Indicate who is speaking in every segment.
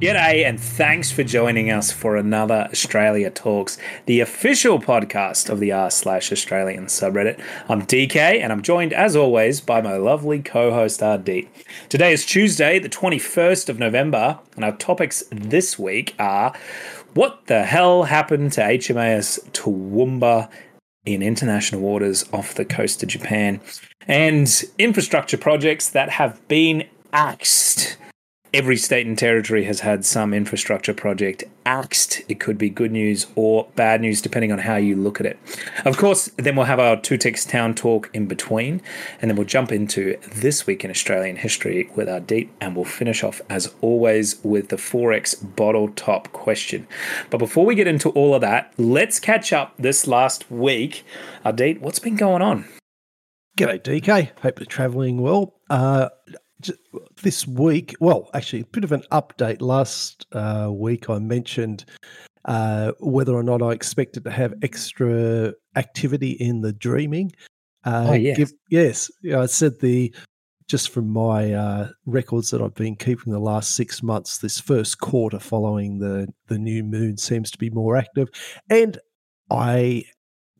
Speaker 1: G'day, and thanks for joining us for another Australia Talks, the official podcast of the r slash Australian subreddit. I'm DK, and I'm joined, as always, by my lovely co-host RD. Today is Tuesday, the 21st of November, and our topics this week are what the hell happened to HMAS Toowoomba in international waters off the coast of Japan, and infrastructure projects that have been axed every state and territory has had some infrastructure project axed. It could be good news or bad news, depending on how you look at it. Of course, then we'll have our two ticks town talk in between, and then we'll jump into this week in Australian history with our deep, and we'll finish off as always with the XXXX bottle top question. But before we get into all of that, let's catch up this last week. Ardeet, what's been going on?
Speaker 2: G'day, DK. Hope you're travelling well. Uh, this week, well, actually, a bit of an update. Last uh, week, I mentioned uh, whether or not I expected to have extra activity in the dreaming.
Speaker 1: Uh, oh yes, give,
Speaker 2: yes. I said the just from my uh, records that I've been keeping the last six months, this first quarter following the the new moon seems to be more active, and I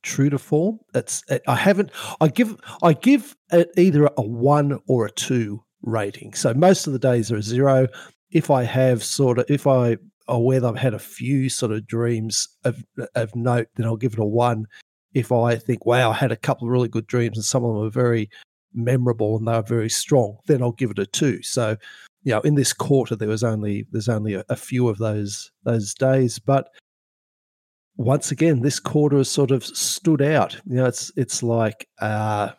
Speaker 2: true to form. It's I haven't. I give I give it either a one or a two rating. So most of the days are a zero. If I have sort of, if I or whether I've had a few sort of dreams of of note, then I'll give it a one. If I think, wow, I had a couple of really good dreams and some of them are very memorable and they are very strong, then I'll give it a two. So, you know, in this quarter there was only there's only a, a few of those those days, but once again, this quarter has sort of stood out. You know, it's it's like uh,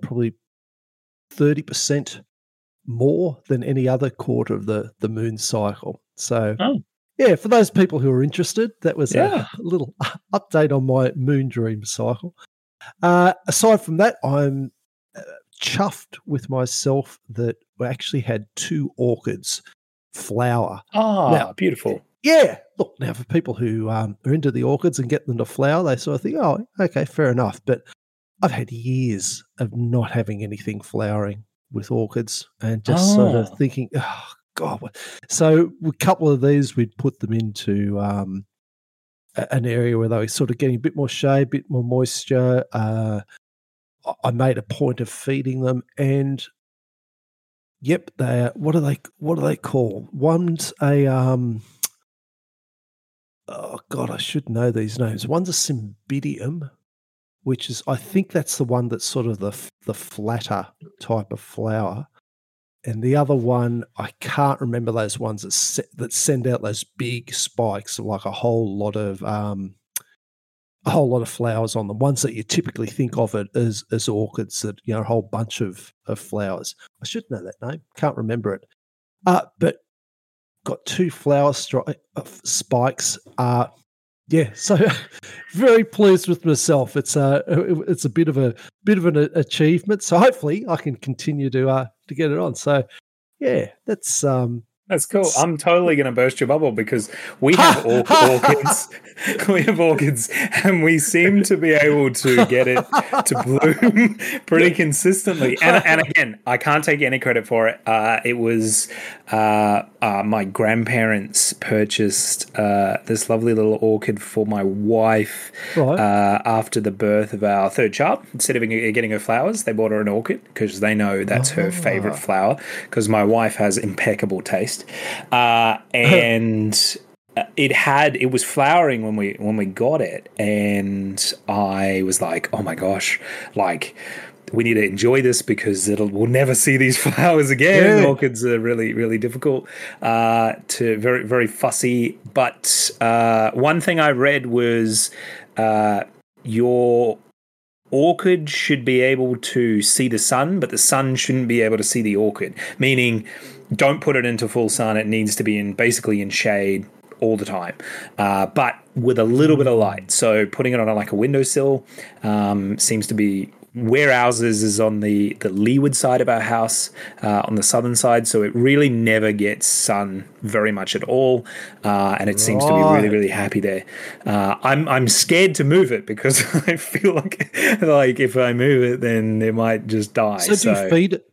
Speaker 2: probably thirty percent more than any other quarter of the the moon cycle. So, oh. yeah, for those people who are interested, that was yeah. a little update on my moon dream cycle. Uh, aside from that, I'm uh, chuffed with myself that we actually had two orchids flower.
Speaker 1: Oh, now, beautiful.
Speaker 2: Yeah. Look, now for people who um, are into the orchids and get them to flower, they sort of think, oh, okay, fair enough. But I've had years of not having anything flowering with orchids and just oh. sort of thinking, oh, God. So a couple of these, we'd put them into um, an area where they were sort of getting a bit more shade, a bit more moisture. Uh, I made a point of feeding them, and yep, they what are they what do they call? One's a um, oh God, I should know these names. One's a cymbidium, which is I think that's the one that's sort of the the flatter type of flower, and the other one I can't remember those ones that se- that send out those big spikes like a whole lot of um, a whole lot of flowers on them. Ones that you typically think of it as as orchids that you know a whole bunch of of flowers. I should know that name. Can't remember it. Uh, but got two flower stri- uh, spikes. Uh, yeah, so very pleased with myself. It's a it's a bit of a bit of an achievement. So hopefully I can continue to uh to get it on. So yeah, that's um
Speaker 1: that's cool. I'm totally going to burst your bubble because we have or- orchids. we have orchids, and we seem to be able to get it to bloom pretty consistently. And, and again, I can't take any credit for it. Uh, it was uh, uh, my grandparents purchased uh, this lovely little orchid for my wife right. Uh, after the birth of our third child. Instead of getting her flowers, they bought her an orchid because they know that's oh. her favorite flower. Because my wife has impeccable taste. Uh, and it had it was flowering when we when we got it, and I was like, oh my gosh, like we need to enjoy this because it'll we'll never see these flowers again. Yeah. Orchids are really really difficult uh, to very very fussy. But uh, one thing I read was uh, your orchid should be able to see the sun, but the sun shouldn't be able to see the orchid. Meaning, don't put it into full sun. It needs to be in basically in shade all the time, uh, but with a little bit of light. So putting it on like a windowsill um, seems to be where ours is is on the the leeward side of our house, uh, on the southern side. So it really never gets sun very much at all, uh, and it seems to be really really happy there. Uh, I'm I'm scared to move it because I feel like like if I move it, then it might just die.
Speaker 2: So, so do you feed it?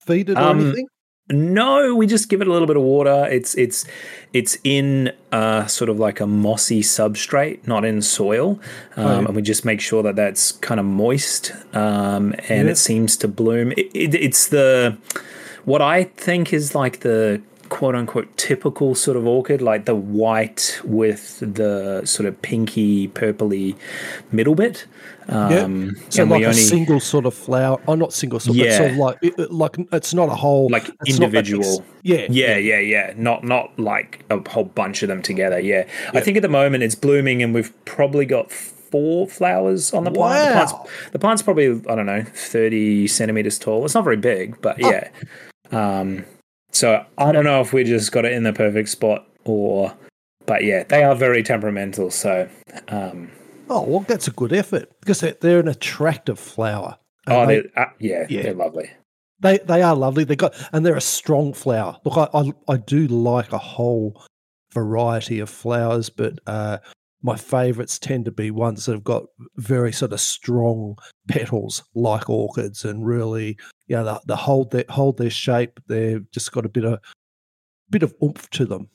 Speaker 2: Feed it or um, anything?
Speaker 1: No, we just give it a little bit of water. It's it's it's in uh, sort of like a mossy substrate, not in soil, um,
Speaker 2: Oh, yeah.
Speaker 1: and we just make sure that that's kind of moist, um, and
Speaker 2: Yeah.
Speaker 1: it seems to bloom. It, it, it's the what I think is like the quote unquote typical sort of orchid, like the white with the sort of pinky purpley middle bit. Um,
Speaker 2: So like a
Speaker 1: only
Speaker 2: single sort of flower. Oh, not single sort, but
Speaker 1: Yeah.
Speaker 2: sort of like it, like it's not a whole
Speaker 1: like
Speaker 2: it's not that
Speaker 1: individual.
Speaker 2: yeah,
Speaker 1: Yeah, yeah, yeah. Not not like a whole bunch of them together. Yeah. I think at the moment it's blooming and we've probably got four flowers on the plant. The plant's,
Speaker 2: Wow.
Speaker 1: the plant's probably, I don't know, 30 centimeters tall. It's not very big, but
Speaker 2: Oh.
Speaker 1: yeah. Um, so I don't know if we just got it in the perfect spot or, but yeah, they are very temperamental. So, um,
Speaker 2: Oh well, that's a good effort because they're, they're an attractive flower.
Speaker 1: Oh,
Speaker 2: they,
Speaker 1: uh, yeah,
Speaker 2: Yeah.
Speaker 1: they're lovely.
Speaker 2: they they are lovely. They got and they're a strong flower. Look, I I, I do like a whole variety of flowers, but uh, my favourites tend to be ones that have got very sort of strong petals, like orchids, and really, yeah, they, they hold their hold their shape. They've just got a bit of bit of oomph to them.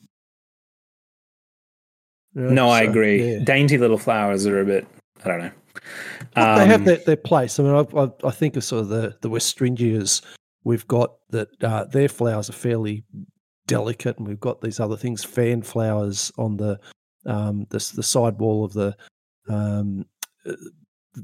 Speaker 1: No, I agree.
Speaker 2: yeah.
Speaker 1: Dainty little flowers are a bit, I don't know.
Speaker 2: Look, they have
Speaker 1: Um,
Speaker 2: their, their place. I mean, I, I, I think of sort of the the Westringias we've got that uh, their flowers are fairly delicate, and we've got these other things, fan flowers on the um, the, the side wall of the um, uh,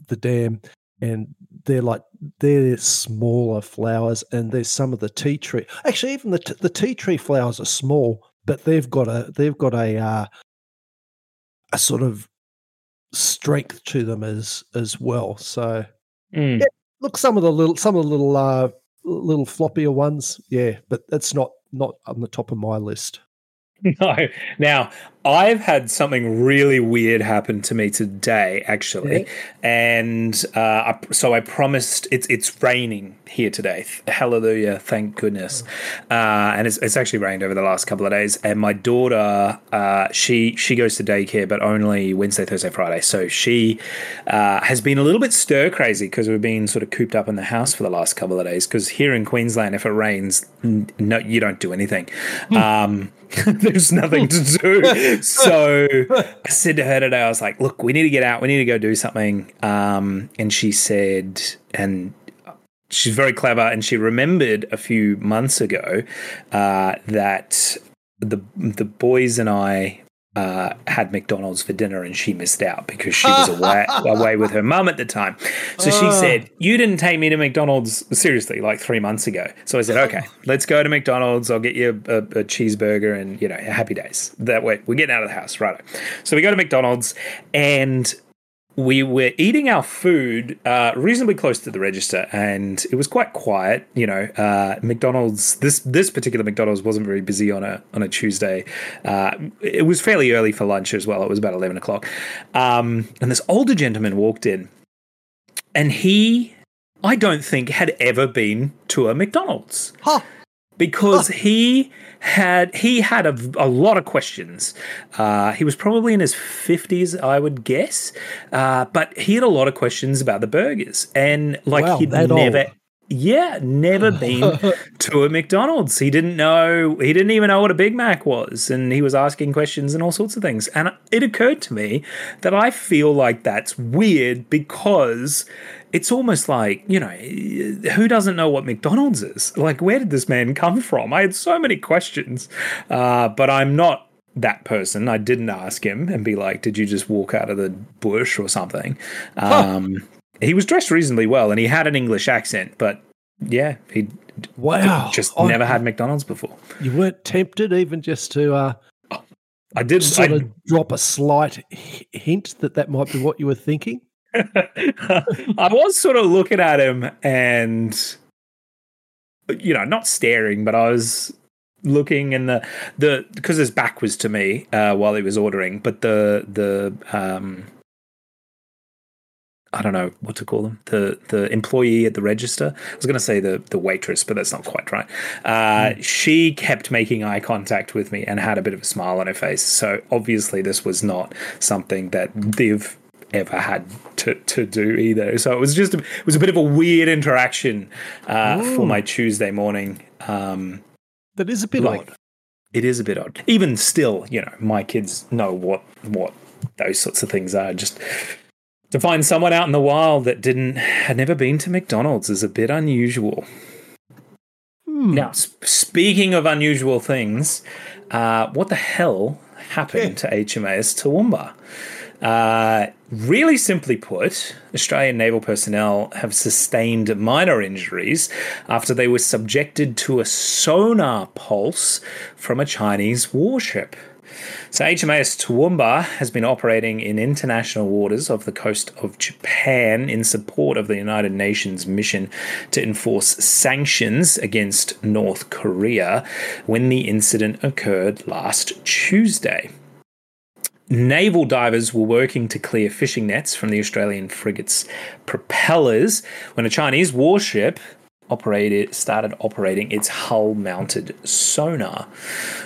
Speaker 2: the dam, and they're like they're smaller flowers, and there's some of the tea tree. Actually, even the t- the tea tree flowers are small, but they've got a they've got a uh, a sort of strength to them as as well. So
Speaker 1: mm.
Speaker 2: look, some of the little some of the little uh, little floppier ones, yeah, but that's not not on the top of my list.
Speaker 1: No. Now, I've had something really weird happen to me today, actually, and uh, I, so I promised. It's it's raining here today. Hallelujah! Thank goodness. Uh, and it's, it's actually rained over the last couple of days. And my daughter, uh, she she goes to daycare, but only Wednesday, Thursday, Friday. So she uh, has been a little bit stir crazy because we've been sort of cooped up in the house for the last couple of days. Because here in Queensland, if it rains, no, you don't do anything. Um, there's nothing to do. So I said to her today, I was like, look, we need to get out. We need to go do something. Um, and she said, and she's very clever. And she remembered a few months ago uh, that the the boys and I uh, had McDonald's for dinner and she missed out because she was away, away with her mum at the time. So she
Speaker 2: Ah.
Speaker 1: said, You didn't take me to McDonald's seriously like three months ago. So I said, Okay, let's go to McDonald's. I'll get you a, a, a cheeseburger and, you know, happy days. That way, we're getting out of the house. Right. So we go to McDonald's and we were eating our food uh, reasonably close to the register, and it was quite quiet. You know, uh, McDonald's this this particular McDonald's wasn't very busy on a on a Tuesday. Uh, it was fairly early for lunch as well. It was about eleven o'clock, um, and this older gentleman walked in, and he, I don't think, had ever been to a McDonald's
Speaker 2: Huh.
Speaker 1: because he had he had a, a lot of questions. Uh, he was probably in his fifties, I would guess, uh, but he had a lot of questions about the burgers and like
Speaker 2: Wow,
Speaker 1: he'd never.
Speaker 2: old.
Speaker 1: Yeah, never been to a McDonald's. He didn't know. He didn't even know what a Big Mac was, and he was asking questions and all sorts of things. And it occurred to me that I feel like that's weird because it's almost like you know who doesn't know what McDonald's is? Like, where did this man come from? I had so many questions, uh, but I'm not that person. I didn't ask him and be like, "Did you just walk out of the bush or something?" Um, he was dressed reasonably well, and he had an English accent, but yeah, he
Speaker 2: Wow.
Speaker 1: just never had McDonald's before.
Speaker 2: You weren't tempted even just to uh,
Speaker 1: I did.
Speaker 2: sort
Speaker 1: I,
Speaker 2: of drop a slight hint that that might be what you were thinking.
Speaker 1: I was sort of looking at him and, you know, not staring, but I was looking and the the because his back was to me uh, while he was ordering, but the the um. I don't know what to call them. The the employee at the register. I was going to say the the waitress, but that's not quite right. Uh, She kept making eye contact with me and had a bit of a smile on her face. So obviously, this was not something that they've ever had to, to do either. So it was just a, it was a bit of a weird interaction uh, for my Tuesday morning. Um,
Speaker 2: That is a bit
Speaker 1: Like-
Speaker 2: odd.
Speaker 1: It is a bit odd. Even still, you know, my kids know what what those sorts of things are. Just to find someone out in the wild that didn't had never been to McDonald's is a bit unusual.
Speaker 2: Hmm.
Speaker 1: Now, s- speaking of unusual things, uh, what the hell happened to HMAS Toowoomba? Uh, really simply put, Australian naval personnel have sustained minor injuries after they were subjected to a sonar pulse from a Chinese warship. So HMAS Toowoomba has been operating in international waters off the coast of Japan in support of the United Nations mission to enforce sanctions against North Korea when the incident occurred last Tuesday. Naval divers were working to clear fishing nets from the Australian frigate's propellers when a Chinese warship operated started operating its hull-mounted sonar.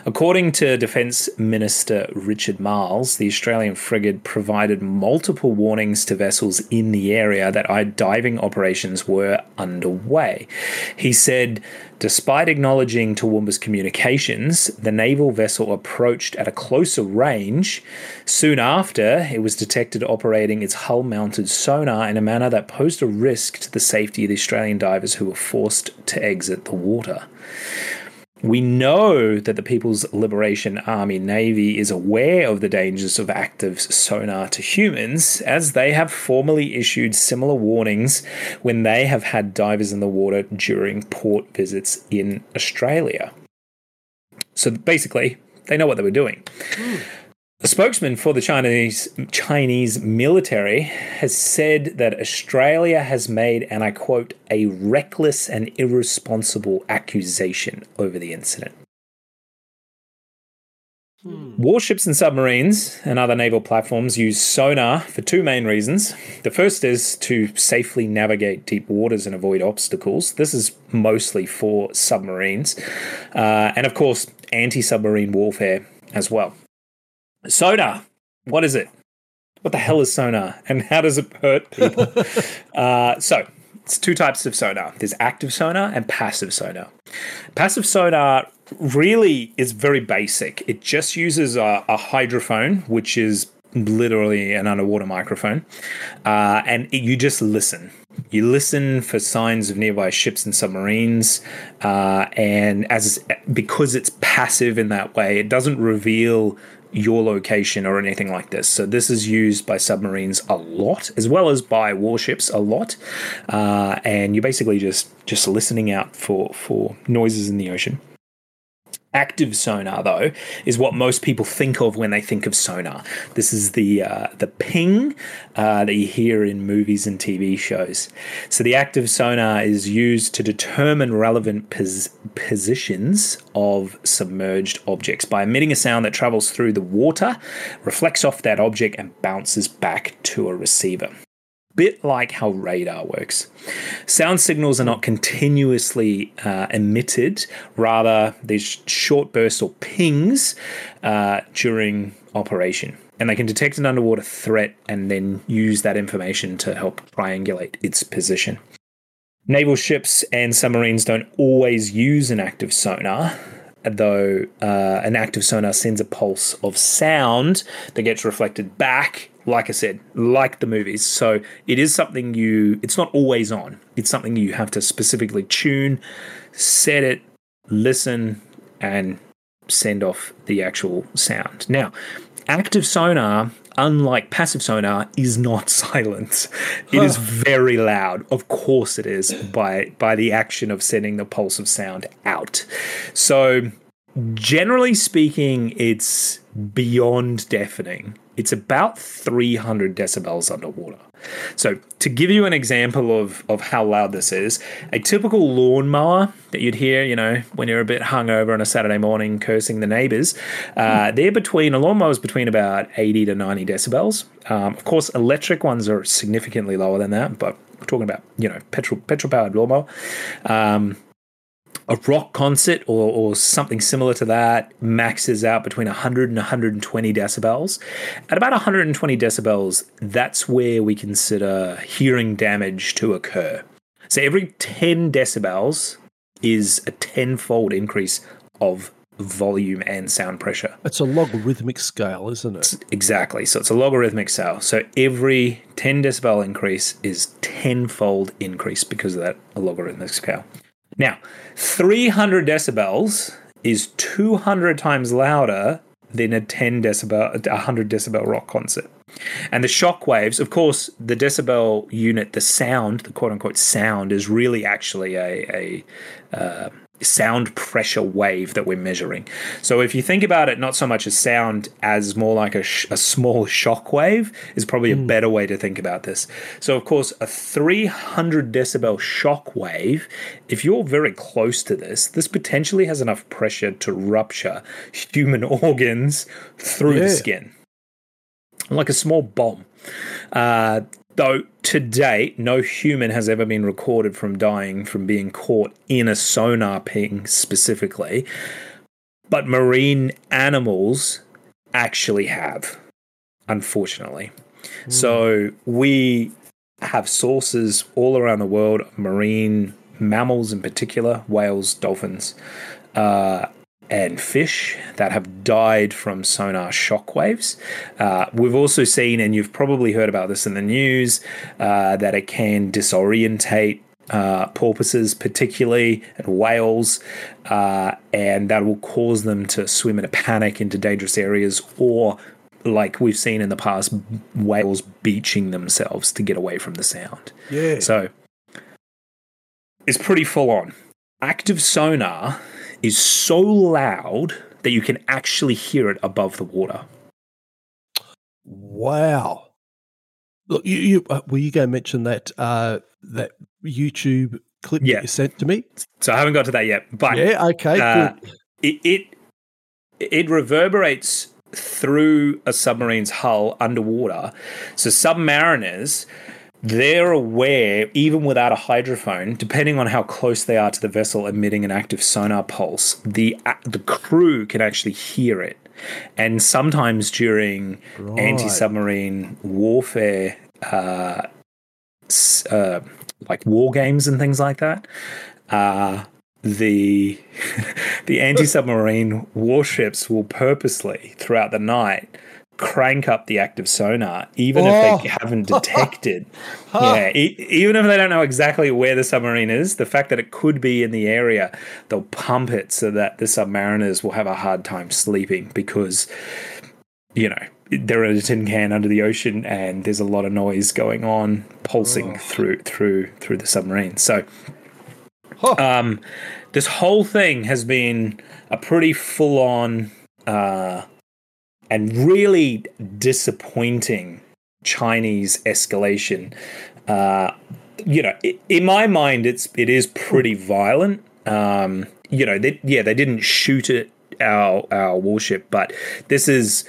Speaker 1: According to Defence Minister Richard Marles, the Australian frigate provided multiple warnings to vessels in the area that diving operations were underway. He said, despite acknowledging Toowoomba's communications, the naval vessel approached at a closer range. Soon after, it was detected operating its hull mounted sonar in a manner that posed a risk to the safety of the Australian divers who were forced to exit the water. We know that the People's Liberation Army Navy is aware of the dangers of active sonar to humans, as they have formally issued similar warnings when they have had divers in the water during port visits in Australia. So basically, they know what they were doing. Hmm. A spokesman for the Chinese Chinese military has said that Australia has made, and I quote, a reckless and irresponsible accusation over the incident. Warships and submarines and other naval platforms use sonar for two main reasons. The first is to safely navigate deep waters and avoid obstacles. This is mostly for submarines. Uh, and of course, anti submarine warfare as well. Sonar, what is it? What the hell is sonar and how does it hurt people? uh, so, it's two types of sonar there's active sonar and passive sonar. Passive sonar really is very basic, it just uses a, a hydrophone, which is literally an underwater microphone, uh, and it, you just listen. You listen for signs of nearby ships and submarines, uh, and as because it's passive in that way, it doesn't reveal your location or anything like this. So this is used by submarines a lot, as well as by warships a lot, uh, and you're basically just just listening out for for noises in the ocean. Active sonar, though, is what most people think of when they think of sonar. This is the uh, the ping uh, that you hear in movies and TV shows. So the active sonar is used to determine relevant pos- positions of submerged objects by emitting a sound that travels through the water, reflects off that object, and bounces back to a receiver bit like how radar works. Sound signals are not continuously uh, emitted, rather, there's short bursts or pings uh, during operation. And they can detect an underwater threat and then use that information to help triangulate its position. Naval ships and submarines don't always use an active sonar, though uh, an active sonar sends a pulse of sound that gets reflected back like I said, like the movies. So it is something you, it's not always on. It's something you have to specifically tune, set it, listen, and send off the actual sound. Now, active sonar, unlike passive sonar, is not silent. It is very loud. Of course it is by by the action of sending the pulse of sound out. So generally speaking, it's beyond deafening. It's about 300 decibels underwater. So, to give you an example of, of how loud this is, a typical lawnmower that you'd hear, you know, when you're a bit hungover on a Saturday morning cursing the neighbors, uh, they're between, a lawnmower's between about 80 to 90 decibels. Um, of course, electric ones are significantly lower than that, but we're talking about, you know, petrol petrol powered lawnmower. Um, a rock concert or, or something similar to that maxes out between 100 and 120 decibels. At about 120 decibels, that's where we consider hearing damage to occur. So every 10 decibels is a tenfold increase of volume and sound pressure.
Speaker 2: It's a logarithmic scale, isn't it?
Speaker 1: Exactly. So it's a logarithmic scale. So every 10 decibel increase is tenfold increase because of that logarithmic scale. Now, 300 decibels is 200 times louder than a 10 decibel, a 100 decibel rock concert. And the shock waves, of course, the decibel unit, the sound, the quote unquote sound, is really actually a, a uh, sound pressure wave that we're measuring. So if you think about it, not so much as sound as more like a, sh- a small shock wave is probably a mm. better way to think about this. So of course, a 300 decibel shock wave, if you're very close to this, this potentially has enough pressure to rupture human organs through yeah. the skin, like a small bomb. Uh, Though to date, no human has ever been recorded from dying from being caught in a sonar ping specifically, but marine animals actually have, unfortunately. Mm. So we have sources all around the world, marine mammals in particular, whales, dolphins, uh, and fish that have died from sonar shockwaves. Uh, we've also seen, and you've probably heard about this in the news, uh, that it can disorientate uh, porpoises, particularly and whales, uh, and that will cause them to swim in a panic into dangerous areas or. Like we've seen in the past, whales beaching themselves to get away from the sound.
Speaker 2: Yeah.
Speaker 1: So it's pretty full on. Active sonar is so loud that you can actually hear it above the water.
Speaker 2: Wow. Look, you, you uh, were you going to mention that uh, that YouTube clip yeah. that you sent to me?
Speaker 1: So I haven't got to that yet, but
Speaker 2: yeah, okay, uh,
Speaker 1: it, it it reverberates through a submarine's hull underwater. So submariners they're aware, even without a hydrophone, depending on how close they are to the vessel emitting an active sonar pulse, the the crew can actually hear it. And sometimes during right. anti-submarine warfare, uh, uh, like war games and things like that, uh, the the anti-submarine warships will purposely throughout the night crank up the active sonar, even oh. if they oh. haven't detected. yeah, e- even if they don't know exactly where the submarine is, the fact that it could be in the area, they'll pump it so that the submariners will have a hard time sleeping because, you know, they're in a tin can under the ocean and there's a lot of noise going on, pulsing oh. through through through the submarine. So, um, this whole thing has been a pretty full on. Uh, and really disappointing Chinese escalation. Uh, you know, in my mind, it's it is pretty violent. Um, you know, they, yeah, they didn't shoot at our our warship, but this is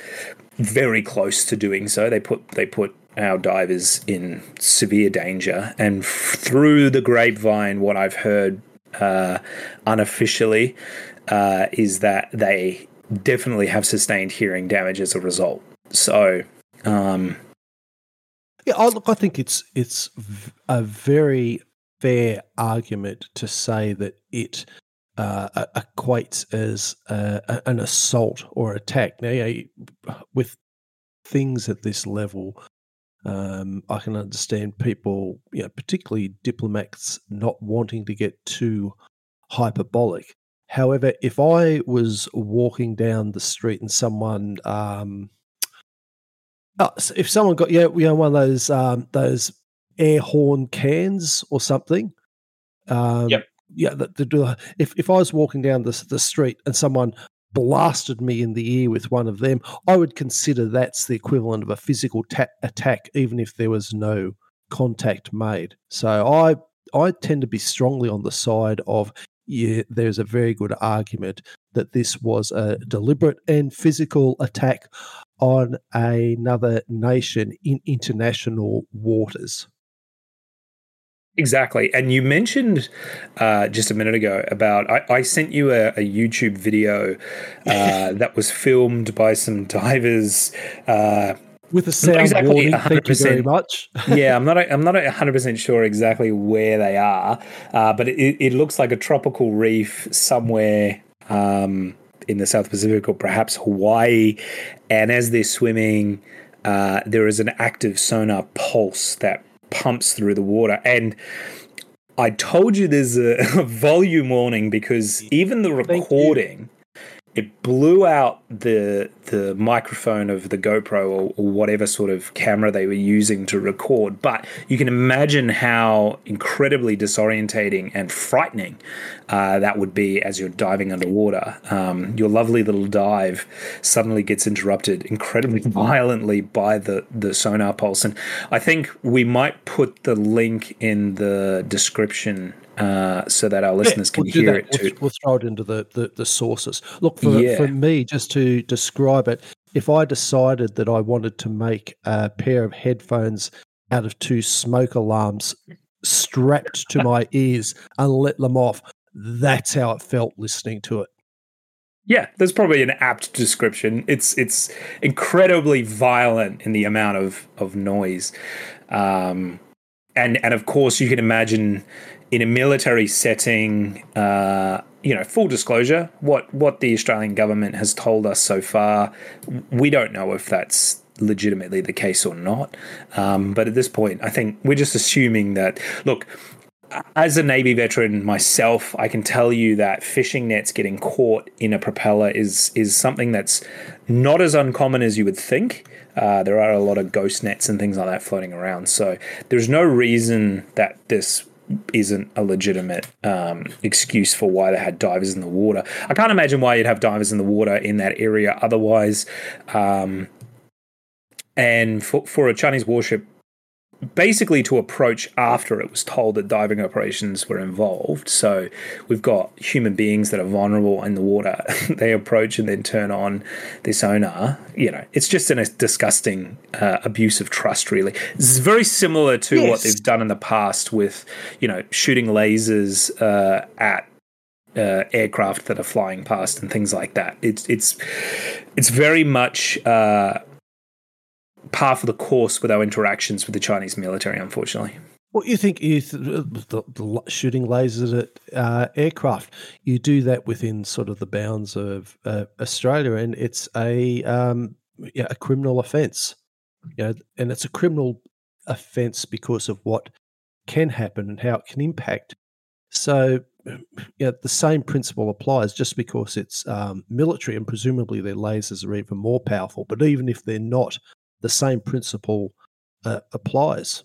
Speaker 1: very close to doing so. They put they put our divers in severe danger, and through the grapevine, what I've heard uh, unofficially uh, is that they definitely have sustained hearing damage as a result. So, um,
Speaker 2: yeah, I, look, I think it's it's a very fair argument to say that it uh, equates as an assault or attack. Now, yeah, with things at this level, um, I can understand people, you know, particularly diplomats, not wanting to get too hyperbolic. However, if I was walking down the street and someone, um, oh, if someone got yeah, you know, one of those um, those air horn cans or something, um,
Speaker 1: yep.
Speaker 2: yeah, the, the, if if I was walking down the the street and someone blasted me in the ear with one of them, I would consider that's the equivalent of a physical ta- attack, even if there was no contact made. So I I tend to be strongly on the side of yeah, there's a very good argument that this was a deliberate and physical attack on another nation in international waters.
Speaker 1: Exactly. And you mentioned uh, just a minute ago about I, I sent you a, a YouTube video uh, that was filmed by some divers. Uh,
Speaker 2: with a sound exactly warning. Thank you very much.
Speaker 1: yeah, I'm not. I'm not hundred percent sure exactly where they are, uh, but it, it looks like a tropical reef somewhere um, in the South Pacific or perhaps Hawaii. And as they're swimming, uh, there is an active sonar pulse that pumps through the water. And I told you there's a, a volume warning because even the recording it blew out the the microphone of the GoPro or, or, whatever sort of camera they were using to record. But you can imagine how incredibly disorientating and frightening uh, that would be as you're diving underwater. Um, your lovely little dive suddenly gets interrupted incredibly violently by the the sonar pulse. And I think we might put the link in the description uh, so that our listeners yeah, we'll can hear it
Speaker 2: too. We'll, we'll, throw it into the, the, the sources. Look, for, yeah. for me, just to describe it, if I decided that I wanted to make a pair of headphones out of two smoke alarms strapped to my ears and let them off, that's how it felt listening to it.
Speaker 1: Yeah, there's probably an apt description. It's it's incredibly violent in the amount of of noise, um, and and of course you can imagine in a military setting, uh, you know, full disclosure, what what the Australian government has told us so far, we don't know if that's legitimately the case or not. Um, but at this point, I think we're just assuming that. Look, as a Navy veteran myself, I can tell you that fishing nets getting caught in a propeller is is something that's not as uncommon as you would think. Uh, there are a lot of ghost nets and things like that floating around. So there's no reason that this isn't a legitimate um, excuse for why they had divers in the water. I can't imagine why you'd have divers in the water in that area otherwise. Um, and for, for a Chinese warship basically to approach after it was told that diving operations were involved. So we've got human beings that are vulnerable in the water. they approach and then turn on this sonar. You know, it's just a disgusting uh, abuse of trust, really. Is very similar to yes. what they've done in the past with, you know, shooting lasers uh, at uh, aircraft that are flying past and things like that. It's it's it's very much uh, par for the course with our interactions with the Chinese military, unfortunately.
Speaker 2: Well, you think you th- the, the, shooting lasers at uh, aircraft, you do that within sort of the bounds of uh, Australia, and it's a um, yeah, a criminal offence. You know, and it's a criminal offence because of what can happen and how it can impact. So, yeah, the same principle applies. Just because it's um, military and presumably their lasers are even more powerful, but even if they're not, the same principle uh, applies.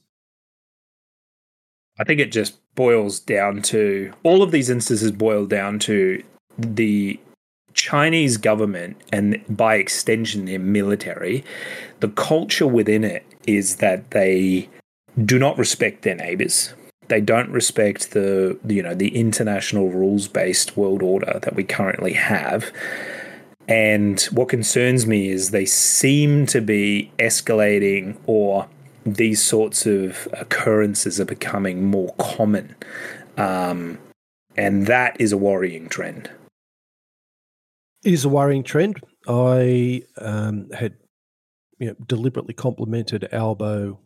Speaker 1: I think it just boils down to all of these instances boil down to the Chinese government and by extension their military, the culture within it is that they do not respect their neighbors. They don't respect the you know the international rules based world order that we currently have. And what concerns me is they seem to be escalating or these sorts of occurrences are becoming more common. Um, and that is a worrying trend.
Speaker 2: It is a worrying trend. I um, had you know, deliberately complimented Albo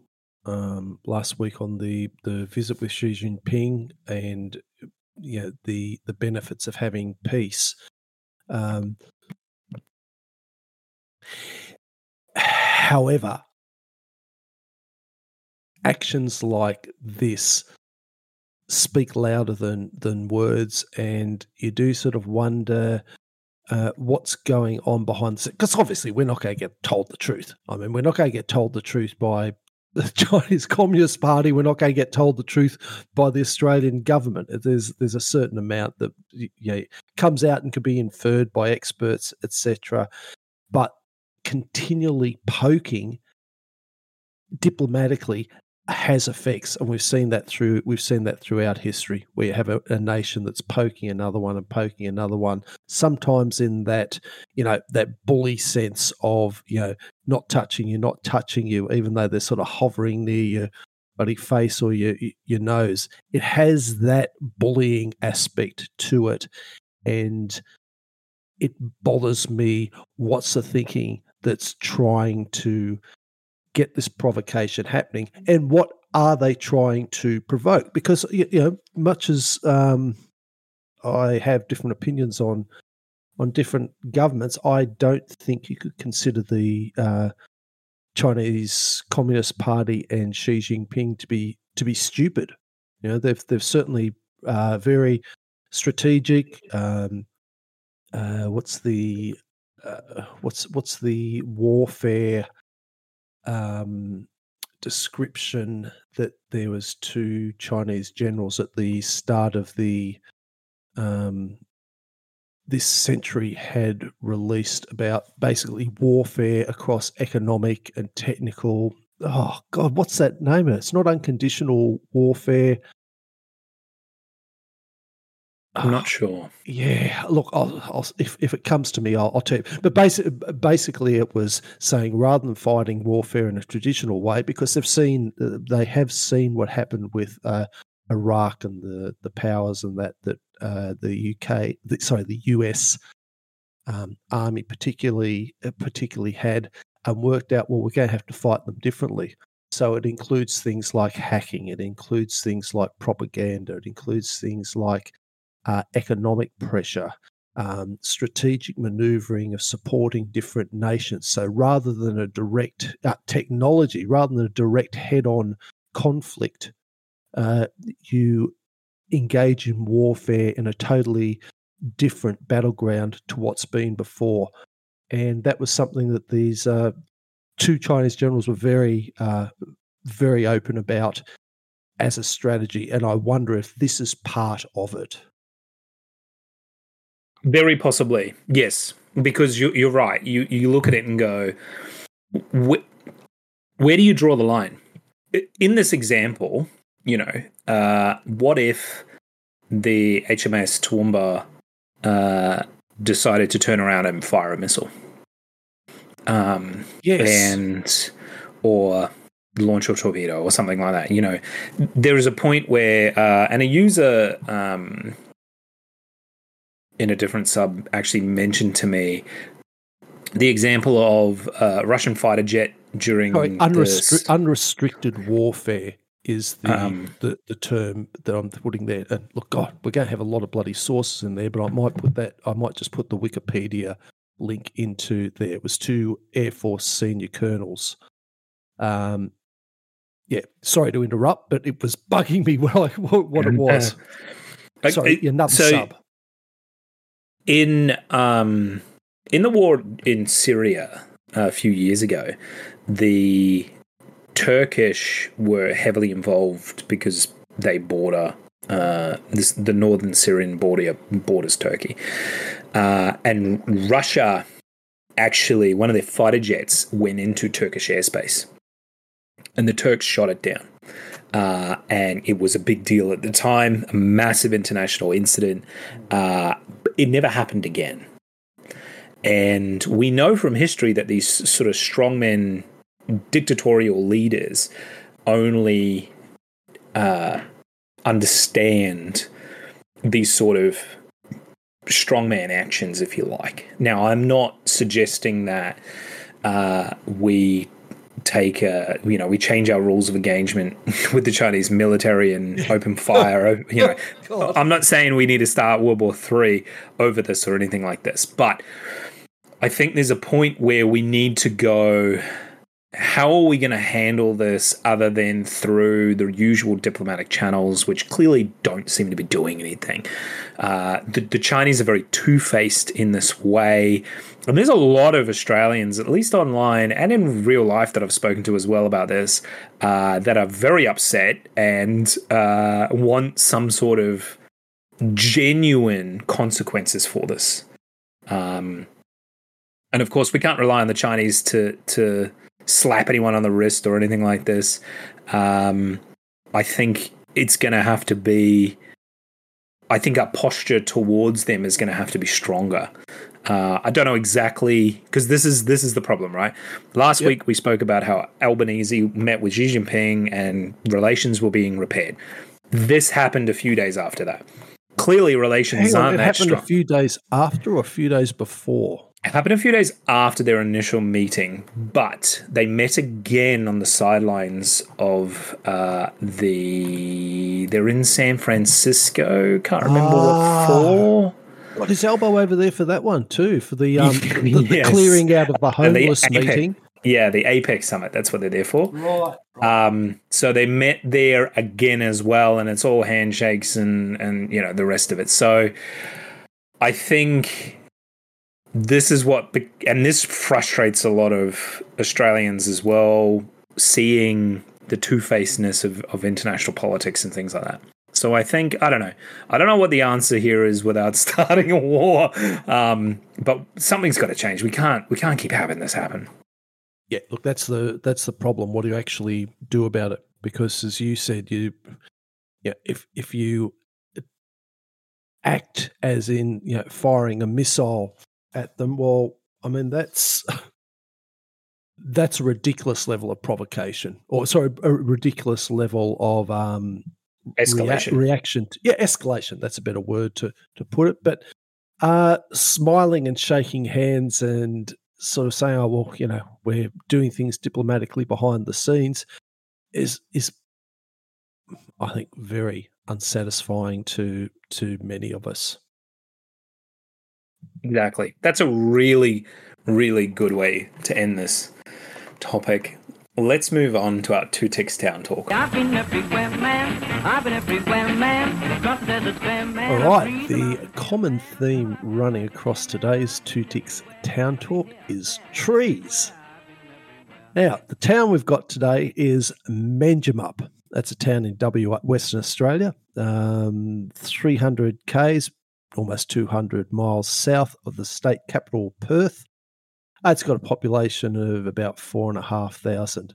Speaker 2: um, last week on the, the visit with Xi Jinping and you know, the the benefits of having peace. Um, However, actions like this speak louder than than words, and you do sort of wonder uh, what's going on behind the because obviously we're not going to get told the truth. I mean, we're not going to get told the truth by the Chinese Communist Party. We're not going to get told the truth by the Australian government. There's there's a certain amount that you know, comes out and can be inferred by experts, etc. But continually poking diplomatically has effects and we've seen that through we've seen that throughout history. Where you have a, a, nation that's poking another one and poking another one sometimes in that you know that bully sense of you know not touching you not touching you even though they're sort of hovering near your buddy face or your your nose. It has that bullying aspect to it and it bothers me what's the thinking that's trying to get this provocation happening and what are they trying to provoke because you know much as um, i have different opinions on on different governments, I don't think you could consider the uh, Chinese Communist Party and Xi Jinping to be to be stupid. You know, they've they've certainly uh, very strategic. Um, uh, what's the uh, what's what's the warfare um, description that there was two Chinese generals at the start of the um, this century had released about basically warfare across economic and technical. Oh God, what's that name? It's not unconditional warfare.
Speaker 1: I'm not sure.
Speaker 2: Yeah, look, I'll, I'll, if if it comes to me, I'll, I'll tell you. But basically, basically, it was saying rather than fighting warfare in a traditional way, because they've seen uh, they have seen what happened with uh, Iraq and the the powers and that that uh, the UK, the, sorry, the US um, army particularly uh, particularly had, and worked out well we're going to have to fight them differently. So it includes things like hacking, it includes things like propaganda, it includes things like uh, economic pressure, um, strategic maneuvering of supporting different nations. So rather than a direct uh, technology, rather than a direct head on conflict, uh, you engage in warfare in a totally different battleground to what's been before. And that was something that these uh, two Chinese generals were very, uh, very open about as a strategy. And I wonder if this is part of it.
Speaker 1: Very possibly, yes, because you, you're right. You you look at it and go, wh- where do you draw the line? In this example, you know, uh, what if the HMS Toowoomba uh, decided to turn around and fire a missile? Um,
Speaker 2: yes,
Speaker 1: and or launch a torpedo or something like that. You know, there is a point where, uh, and a user um, in a different sub actually mentioned to me the example of uh, Russian fighter jet during
Speaker 2: unrestri- unrestricted warfare is the, um, the the term that I'm putting there. And look, God, we're going to have a lot of bloody sources in there, but I might put that. I might just put the Wikipedia link into there. It was two Air Force senior colonels. Um, yeah, sorry to interrupt, but it was bugging me what, I, what it was. Uh, sorry, another so sub.
Speaker 1: In um, in the war in Syria a few years ago, the Turkish were heavily involved because they border uh, this, the northern Syrian border borders Turkey, uh, and Russia actually one of their fighter jets went into Turkish airspace, and the Turks shot it down. Uh, and it was a big deal at the time, a massive international incident. Uh, it never happened again. And we know from history that these sort of strongmen dictatorial leaders only uh, understand these sort of strongman actions, if you like. Now, I'm not suggesting that uh, we take a, you know, we change our rules of engagement with the Chinese military and open fire. you know, I'm not saying we need to start World War Three over this or anything like this, but I think there's a point where we need to go how are we going to handle this other than through the usual diplomatic channels, which clearly don't seem to be doing anything? Uh, the, the, Chinese are very two faced in this way. And there's a lot of Australians, at least online and in real life, that I've spoken to as well about this, uh, that are very upset and uh, want some sort of genuine consequences for this. Um, and of course, we can't rely on the Chinese to to slap anyone on the wrist or anything like this. Um, I think it's going to have to be. I think our posture towards them is going to have to be stronger. Uh, I don't know exactly because this is this is the problem, right? Last yep. week we spoke about how Albanese met with Xi Jinping and relations were being repaired. This happened a few days after that. Clearly, relations
Speaker 2: on,
Speaker 1: aren't
Speaker 2: it
Speaker 1: that
Speaker 2: happened
Speaker 1: strong.
Speaker 2: a few days after or a few days before.
Speaker 1: It happened a few days after their initial meeting, but they met again on the sidelines of uh, the. They're in San Francisco. Can't remember what
Speaker 2: Ah.
Speaker 1: for.
Speaker 2: got his elbow over there for that one too, for the um the, the clearing out of the
Speaker 1: And the
Speaker 2: homeless meeting.
Speaker 1: Yeah, the APEC summit. That's what they're there for.
Speaker 2: Right.
Speaker 1: Um, so they met there again as well, and it's all handshakes and and you know the rest of it. So I think this is what, and this frustrates a lot of Australians as well, seeing the two facedness of, of international politics and things like that. So I think I don't know. I don't know what the answer here is without starting a war, um, but something's got to change. We can't we can't keep having this happen.
Speaker 2: Yeah, look, that's the that's the problem. What do you actually do about it? Because as you said, you yeah, if if you act as in you know firing a missile at them, well, I mean that's that's a ridiculous level of provocation, or sorry, a ridiculous level of um rea-
Speaker 1: Escalation.
Speaker 2: reaction. To, yeah, escalation. That's a better word to to put it. But uh, smiling and shaking hands and sort of saying, "Oh well, you know, we're doing things diplomatically behind the scenes," is is I think very unsatisfying to to many of us.
Speaker 1: Exactly. That's a really, really good way to end this topic. Let's move on to our two ticks town talk.
Speaker 3: I've been everywhere, man. I've been everywhere, man. Across the desert, fair man.
Speaker 2: All right, the common theme running across today's Two Ticks Town Talk is trees. Now, the town we've got today is Manjimup. That's a town in WA, Western Australia, um, 300 k's, almost 200 miles south of the state capital, Perth. It's got a population of about four and a half thousand.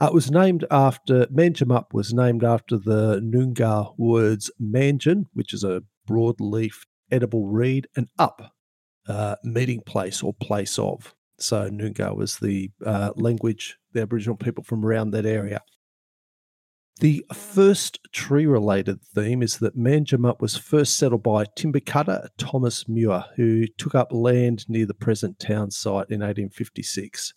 Speaker 2: Uh, it was named after Manjimup was named after the Noongar words manjin, which is a broadleaf edible reed, and up, uh, meeting place or place of. So Noongar was the uh, language the Aboriginal people from around that area. The first tree related theme is that Manjimup was first settled by timber cutter Thomas Muir, who took up land near the present town site in 1856.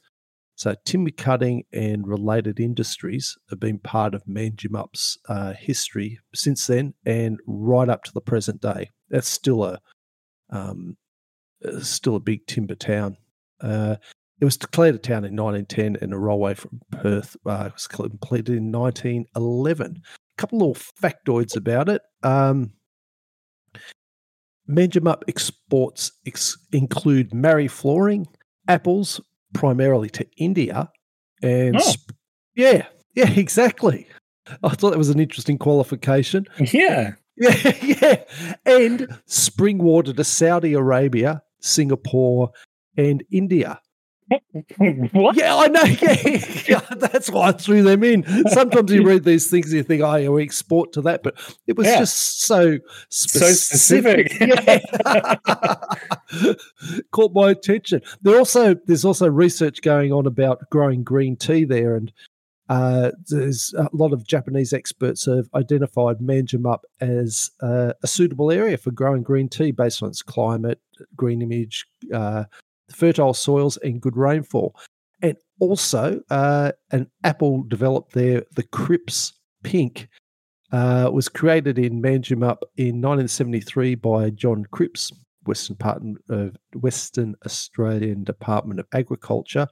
Speaker 2: So, timber cutting and related industries have been part of Manjimup's uh, history since then and right up to the present day. That's still a um, uh, still a big timber town. Uh, it was declared a town in 1910 and a railway from Perth uh, was completed in 1911. A couple little factoids about it. Um, exports ex- include Marri flooring, apples, primarily to India, and
Speaker 1: Oh.
Speaker 2: sp- yeah, yeah, exactly. I thought that was an interesting qualification.
Speaker 1: Yeah.
Speaker 2: Yeah, yeah. And spring water to Saudi Arabia, Singapore, and India.
Speaker 1: What?
Speaker 2: Yeah, I know. Yeah, yeah, that's why I threw them in. Sometimes you read these things and you think, oh, yeah, we export to that, but it was
Speaker 1: Yeah.
Speaker 2: just so
Speaker 1: So
Speaker 2: specific.
Speaker 1: specific.
Speaker 2: Yeah. Caught my attention. There also there's also research going on about growing green tea there, and uh, there's a lot of Japanese experts have identified Manjimup as uh, a suitable area for growing green tea based on its climate, green image, uh, fertile soils, and good rainfall. And also, uh, an apple developed there, the Cripps Pink, uh, was created in Manjimup in 1973 by John Cripps, Western part of Western Australian Department of Agriculture.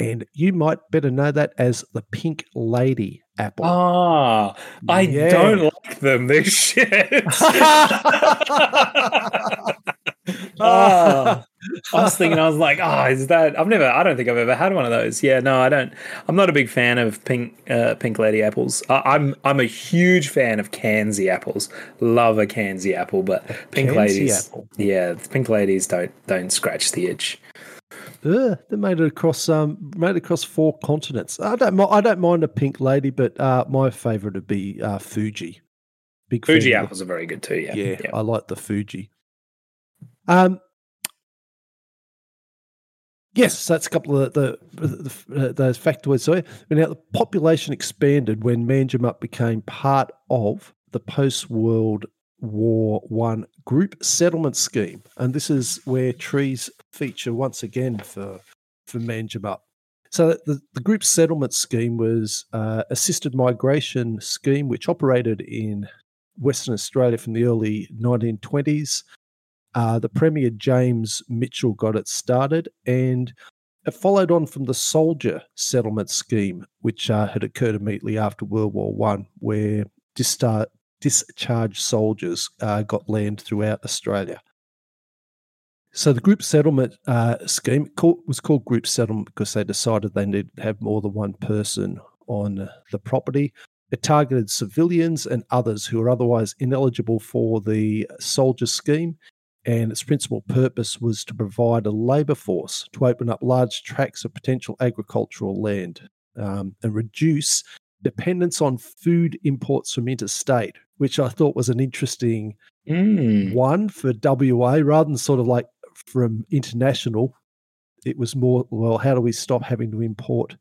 Speaker 2: And you might better know that as the Pink Lady apple.
Speaker 1: Ah, I
Speaker 2: Yeah.
Speaker 1: don't like them. They're shit. Ah, I was thinking, I was like, oh, is that? I've never, I don't think I've ever had one of those. Yeah, no, I don't. I'm not a big fan of pink, uh, pink lady apples. I, I'm, I'm a huge fan of Kanzi apples. Love a Kanzi apple, but pink
Speaker 2: Kanzi
Speaker 1: ladies,
Speaker 2: apple.
Speaker 1: yeah, pink ladies don't, don't scratch the itch.
Speaker 2: They made it across um made it across four continents. I don't I don't mind a pink lady, but uh, my favourite would be uh, Fuji. Big
Speaker 1: Fuji apples are very good too. Yeah,
Speaker 2: yeah, I like the Fuji. Um, yes, that's a couple of the, the, uh, those factoids. So now the population expanded when Manjimup became part of the post World War One group settlement scheme, and this is where trees feature once again for for Manjimup. So the, the group settlement scheme was uh, assisted migration scheme, which operated in Western Australia from the early 1920s uh, the Premier James Mitchell got it started, and it followed on from the soldier settlement scheme, which uh, had occurred immediately after World War One, where distar- discharged soldiers uh, got land throughout Australia. So the group settlement uh, scheme was called group settlement because they decided they needed to have more than one person on the property. It targeted civilians and others who were otherwise ineligible for the soldier scheme. And its principal purpose was to provide a labour force to open up large tracts of potential agricultural land um, and reduce dependence on food imports from interstate, which I thought was an interesting
Speaker 1: Mm.
Speaker 2: one for WA rather than sort of like from international. It was more, well, how do we stop having to import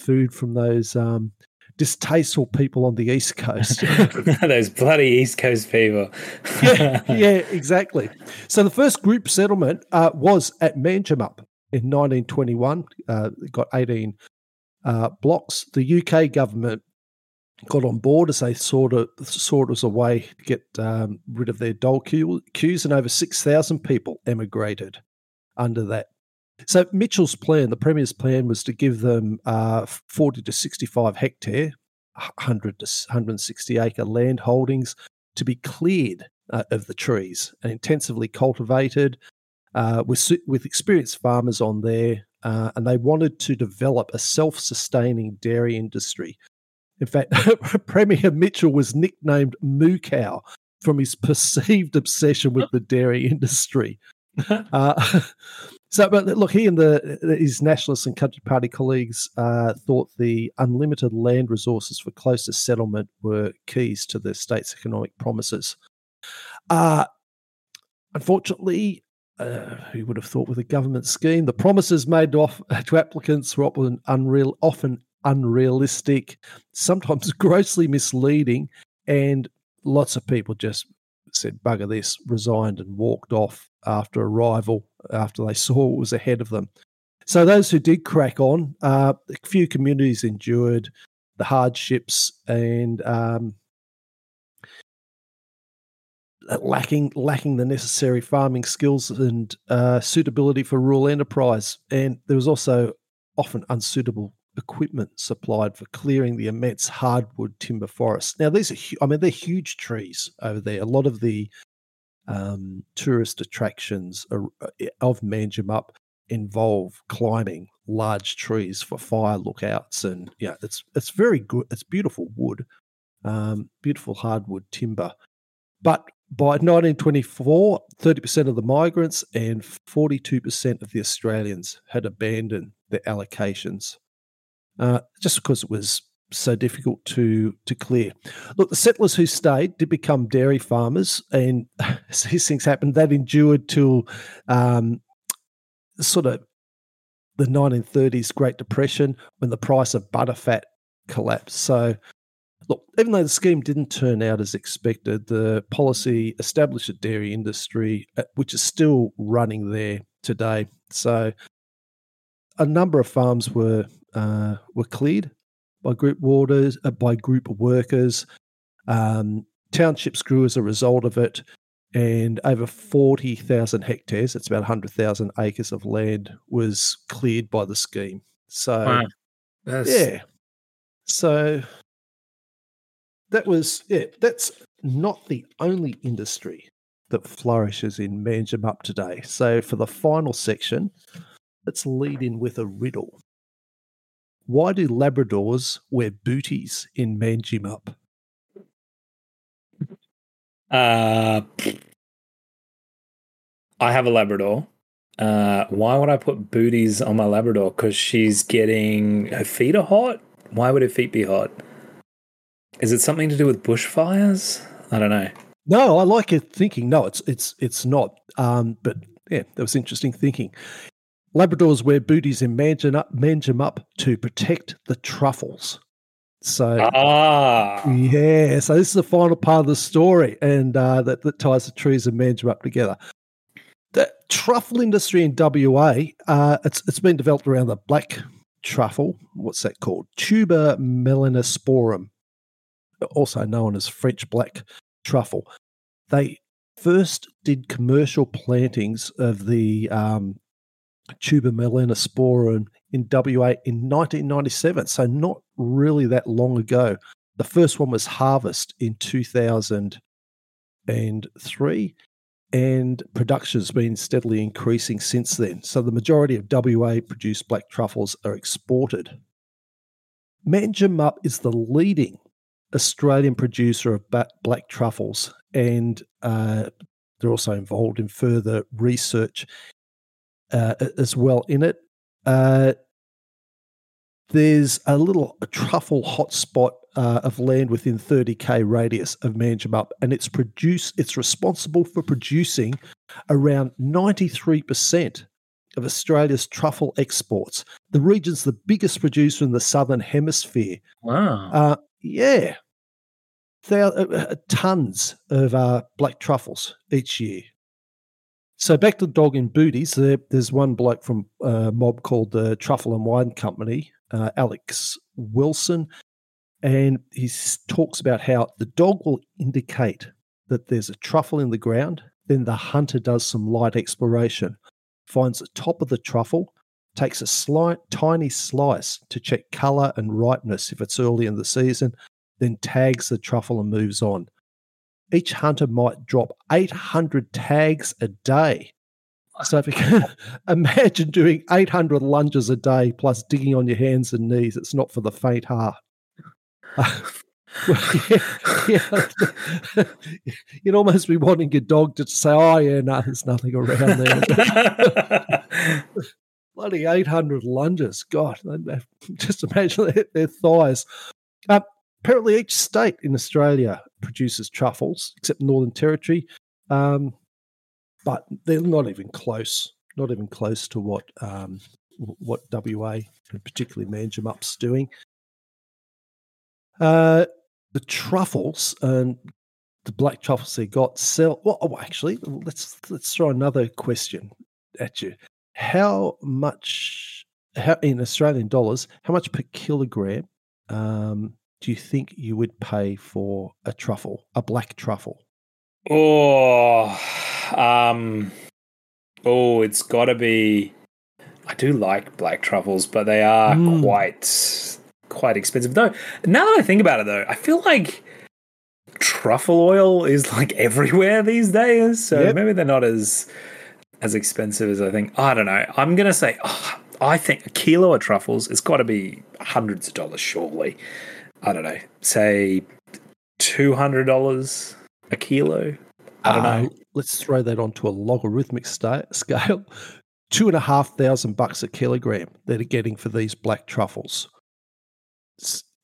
Speaker 2: food from those um, distasteful people on the East Coast?
Speaker 1: Those bloody East Coast people.
Speaker 2: yeah, yeah, exactly. So the first group settlement uh, was at Manjimup in 1921. Uh, got 18 uh, blocks. The UK government got on board as they sort of saw it as a way to get um, rid of their dole queues, and over 6,000 people emigrated under that. So Mitchell's plan, the Premier's plan, was to give them uh, 40 to 65 hectare, 100 to 160 acre land holdings to be cleared uh, of the trees and intensively cultivated uh, with, with experienced farmers on there. Uh, and they wanted to develop a self sustaining dairy industry. In fact, Premier Mitchell was nicknamed Moo Cow from his perceived obsession with the dairy industry. Uh, so, but look, he and the his nationalist and country party colleagues uh, thought the unlimited land resources for closer settlement were keys to the state's economic promises. Uh, unfortunately, uh, who would have thought with a government scheme, the promises made to, off, to applicants were often unreal, often unrealistic, sometimes grossly misleading, and lots of people just said bugger this, resigned and walked off after arrival after they saw what was ahead of them. So those who did crack on, uh, a few communities endured the hardships and um, lacking lacking the necessary farming skills and uh, suitability for rural enterprise. And there was also often unsuitable equipment supplied for clearing the immense hardwood timber forests. Now these are, hu- I mean, they're huge trees over there. A lot of the um, tourist attractions uh, of Manjimup involve climbing large trees for fire lookouts, and yeah, it's it's very good. It's beautiful wood, um, beautiful hardwood timber. But by 1924, 30% of the migrants and 42% of the Australians had abandoned their allocations uh, just because it was so difficult to to clear. Look, the settlers who stayed did become dairy farmers, and as these things happened, that endured till um, sort of the 1930s Great Depression when the price of butterfat collapsed. So, look, even though the scheme didn't turn out as expected, the policy established a dairy industry uh, which is still running there today. So, a number of farms were uh, were cleared by group waters uh, by group workers. Um, townships grew as a result of it, and over forty thousand hectares. That's about hundred thousand acres of land was cleared by the scheme. So
Speaker 1: Wow. That's,
Speaker 2: yeah, so that was yeah. That's not the only industry that flourishes in Manjimup today. So for the final section, let's lead in with a riddle. Why do Labradors wear booties in Manjimup?
Speaker 1: Uh, I have a Labrador. Uh, why would I put booties on my Labrador? Because she's getting her feet are hot. Why would her feet be hot? Is it something to do with bushfires? I don't know.
Speaker 2: No, I like your thinking. No, it's it's it's not. Um, but yeah, that was interesting thinking. Labradors wear booties in Manjimup, Manjimup to protect the truffles. So
Speaker 1: Ah,
Speaker 2: Yeah, so this is the final part of the story, and uh, that, that ties the trees and Manjimup together. The truffle industry in WA, uh, it's it's been developed around the black truffle. What's that called? Tuber melanosporum, also known as French black truffle. They first did commercial plantings of the um, tuber melanosporum in WA in 1997. So not really that long ago. The first one was Harvest in 2003, and production has been steadily increasing since then. So the majority of WA produced black truffles are exported. Manjimup is the leading Australian producer of black truffles, and uh, they're also involved in further research uh, as well in it. Uh, there's a little truffle hotspot uh, of land within 30k radius of Manjimup, and it's produce it's responsible for producing around 93% of Australia's truffle exports. The region's the biggest producer in the southern hemisphere.
Speaker 1: Wow.
Speaker 2: Uh, yeah. Are uh, uh, tons of uh, black truffles each year. So back to the dog and booties. There, there's one bloke from a uh, mob called the Truffle and Wine Company, uh, Alex Wilson, and he talks about how the dog will indicate that there's a truffle in the ground. Then the hunter does some light exploration, finds the top of the truffle, takes a slight, tiny slice to check color and ripeness if it's early in the season, then tags the truffle and moves on each hunter might drop 800 tags a day. So if you can imagine doing 800 lunges a day plus digging on your hands and knees, it's not for the faint heart. well, yeah, yeah. You'd almost be wanting your dog to say, "Oh yeah, no, there's nothing around there." Bloody 800 lunges, God! Just imagine their, their thighs. Uh, apparently each state in Australia produces truffles, except Northern Territory, um, but they're not even close. Not even close to what um, what WA particularly Manjimup's doing. Uh, the truffles and the black truffles they got sell. Well, oh, actually, let's let's throw another question at you. How much, how, in Australian dollars, how much per kilogram um, do you think you would pay for a truffle, a black truffle?
Speaker 1: Oh, um, oh, it's got to be. I do like black truffles, but they are mm. quite quite expensive. Though now that I think about it, though, I feel like truffle oil is like everywhere these days. So yep. maybe they're not as as expensive as I think. I don't know. I'm gonna say. Oh, I think a kilo of truffles has got to be hundreds of dollars, surely. I don't know, say two hundred dollars a kilo. I don't uh, know.
Speaker 2: Let's throw that onto a logarithmic sta- scale. Two and a half thousand bucks a kilogram that are getting for these black truffles.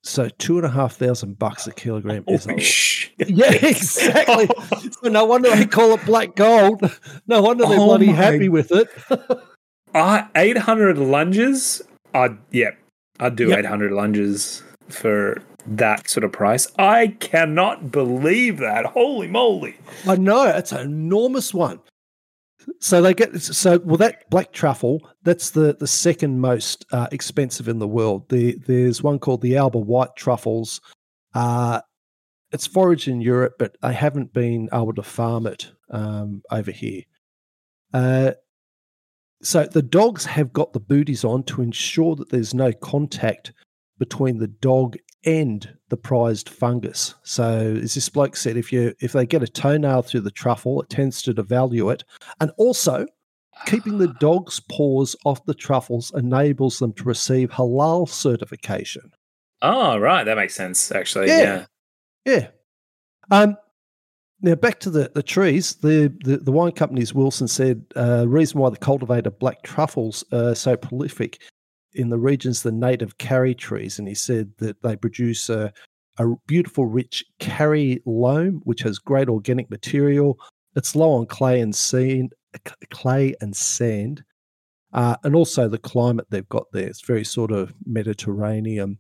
Speaker 2: So two and a half thousand bucks a kilogram oh, is a, shit. yeah, exactly. so no wonder they call it black gold. No wonder they're oh bloody happy with it.
Speaker 1: uh, eight hundred lunges. I'd yeah, I'd do yep. eight hundred lunges for that sort of price. I cannot believe that. Holy moly.
Speaker 2: I know, it's an enormous one. So they get so well that black truffle that's the the second most uh, expensive in the world. The, there's one called the Alba White truffles. Uh, it's foraged in Europe, but I haven't been able to farm it um, over here. Uh, so the dogs have got the booties on to ensure that there's no contact between the dog and the prized fungus. So, as this bloke said, if you if they get a toenail through the truffle, it tends to devalue it, and also keeping the dog's paws off the truffles enables them to receive halal certification.
Speaker 1: Oh, right, that makes sense. Actually, yeah,
Speaker 2: yeah. yeah. Um, now back to the, the trees. The, the, the wine companies Wilson said uh, reason why the cultivator black truffles are so prolific in the regions the native karri trees, and he said that they produce a, a beautiful, rich karri loam, which has great organic material. It's low on clay and sand, clay and sand, uh, and also the climate they've got there. It's very sort of Mediterranean,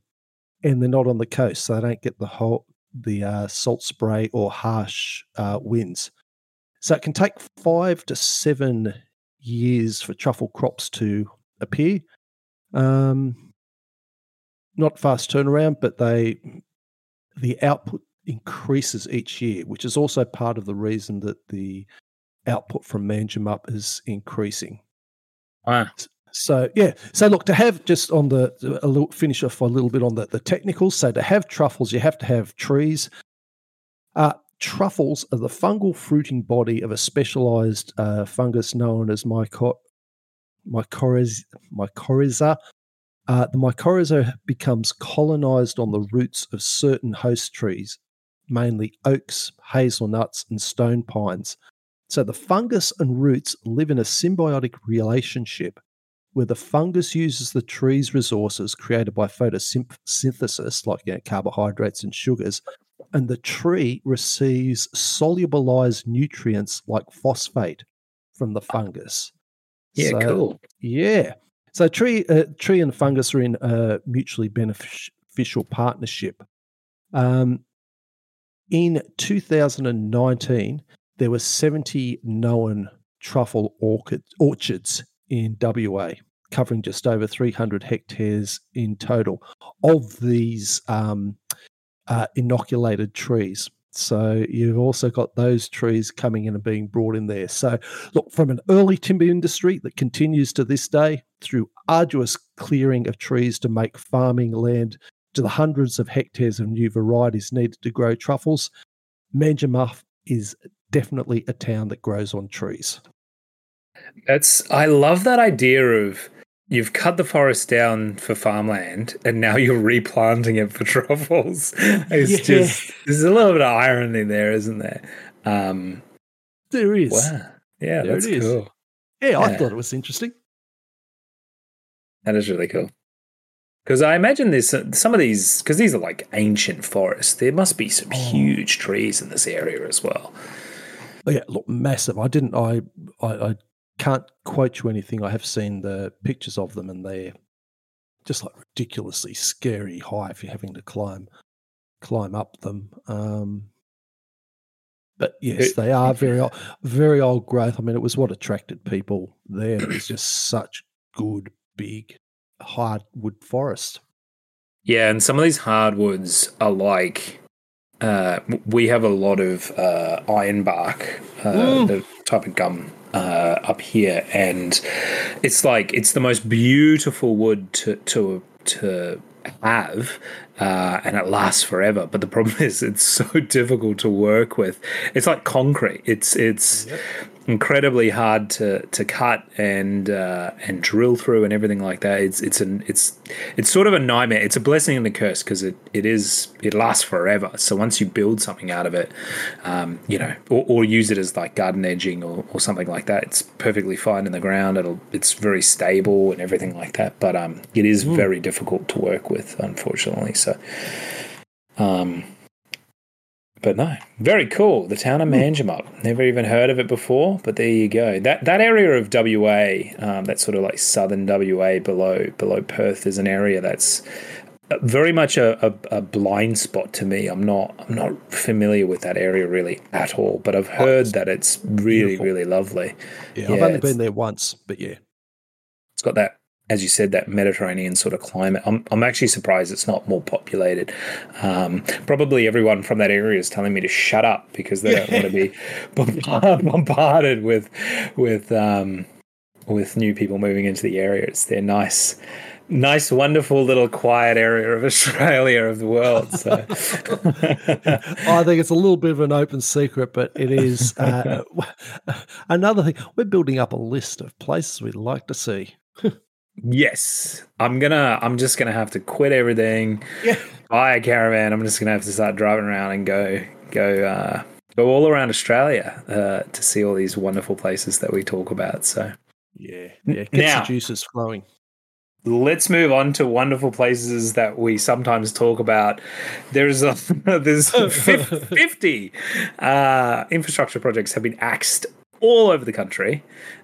Speaker 2: and they're not on the coast, so they don't get the whole the uh, salt spray or harsh uh, winds. So it can take five to seven years for truffle crops to appear. Um, not fast turnaround, but they the output increases each year, which is also part of the reason that the output from Manjimup is increasing.
Speaker 1: Wow.
Speaker 2: So yeah, so look to have just on the a little finish off a little bit on the the technicals. So to have truffles, you have to have trees. Uh, truffles are the fungal fruiting body of a specialized uh, fungus known as myco- mycorrhiza. mycorrhiza. Uh, the mycorrhiza becomes colonized on the roots of certain host trees, mainly oaks, hazelnuts, and stone pines. So the fungus and roots live in a symbiotic relationship where the fungus uses the tree's resources created by photosynthesis, like you know, carbohydrates and sugars, and the tree receives solubilized nutrients like phosphate from the fungus.
Speaker 1: Yeah,
Speaker 2: So,
Speaker 1: cool.
Speaker 2: Yeah. So tree, uh, tree and fungus are in a mutually beneficial partnership. Um, in 2019, there were 70 known truffle orchid, orchards in WA, covering just over 300 hectares in total of these um, uh, inoculated trees. So you've also got those trees coming in and being brought in there. So look, from an early timber industry that continues to this day through arduous clearing of trees to make farming land to the hundreds of hectares of new varieties needed to grow truffles, Manjimup is definitely a town that grows on trees.
Speaker 1: That's I love that idea of you've cut the forest down for farmland and now you're replanting it for truffles. It's
Speaker 2: Yeah.
Speaker 1: just there's a little bit of irony there, isn't there? Um
Speaker 2: There is.
Speaker 1: wow. Yeah,
Speaker 2: There
Speaker 1: that's cool.
Speaker 2: Yeah, I thought it was interesting.
Speaker 1: That is really cool. Because I imagine there's some- some of these, because these are like ancient forests. There must be some
Speaker 2: Oh.
Speaker 1: huge trees in this area as well.
Speaker 2: Oh, yeah, look, massive. I didn't. I, I, I can't quote you anything. I have seen the pictures of them, and they're just like ridiculously scary high if you're having to climb, climb up them. Um, but yes, they are very, old, very old growth. I mean, it was what attracted people there. It was just such good, big, hardwood forest.
Speaker 1: Yeah, and some of these hardwoods are like uh, we have a lot of uh, ironbark, uh,
Speaker 2: Mm.
Speaker 1: the type of gum uh, up here, and it's like it's the most beautiful wood to to to have, uh, and it lasts forever. But the problem is, it's so difficult to work with. It's like concrete. It's it's incredibly hard to to cut and uh, and drill through and everything like that. It's it's an it's it's sort of a nightmare. It's a blessing and a curse because it, it is it lasts forever. So once you build something out of it, um, you know, or, or use it as like garden edging or, or something like that, it's perfectly fine in the ground. It'll it's very stable and everything like that. But um, it is very difficult to work with, unfortunately. So, um. But no, very cool. The town of Manjimup. Never even heard of it before, but there you go. That that area of WA, um, that sort of like southern WA below below Perth, is an area that's very much a, a, a blind spot to me. I'm not I'm not familiar with that area really at all, but I've heard that it's really
Speaker 2: beautiful.
Speaker 1: really lovely.
Speaker 2: Yeah,
Speaker 1: Yeah,
Speaker 2: I've only been there once, but yeah,
Speaker 1: It's got that, as you said, that Mediterranean sort of climate. I'm, I'm actually surprised it's not more populated. Um, probably everyone from that area is telling me to shut up because they don't want to be bombard- bombarded with with um, with new people moving into the area. It's their nice. Nice, wonderful little quiet area of Australia of the world. So,
Speaker 2: I think it's a little bit of an open secret, but it is uh, another thing. We're building up a list of places we'd like to see.
Speaker 1: Yes, I'm gonna. I'm just gonna have to quit everything.
Speaker 2: Yeah.
Speaker 1: buy a caravan. I'm just gonna have to start driving around and go go uh, go all around Australia uh, to see all these wonderful places that we talk about. So
Speaker 2: Yeah, yeah. Get
Speaker 1: Now-
Speaker 2: the juices flowing.
Speaker 1: let's move on to wonderful places that we sometimes talk about. There's a, there's 50 uh, infrastructure projects have been axed all over the country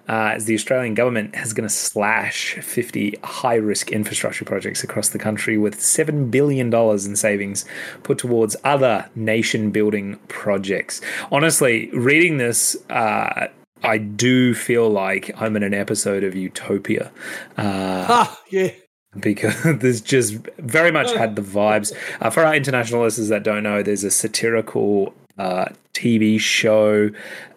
Speaker 1: uh, as the Australian government is going to slash 50 high risk infrastructure projects across the country with $7 billion in savings put towards other nation building projects. Honestly, reading this, uh, I do feel like I'm in an episode of Utopia. Uh,
Speaker 2: Ah, yeah.
Speaker 1: because there's just very much had the vibes. Uh, for our international listeners that don't know, there's a satirical uh, TV show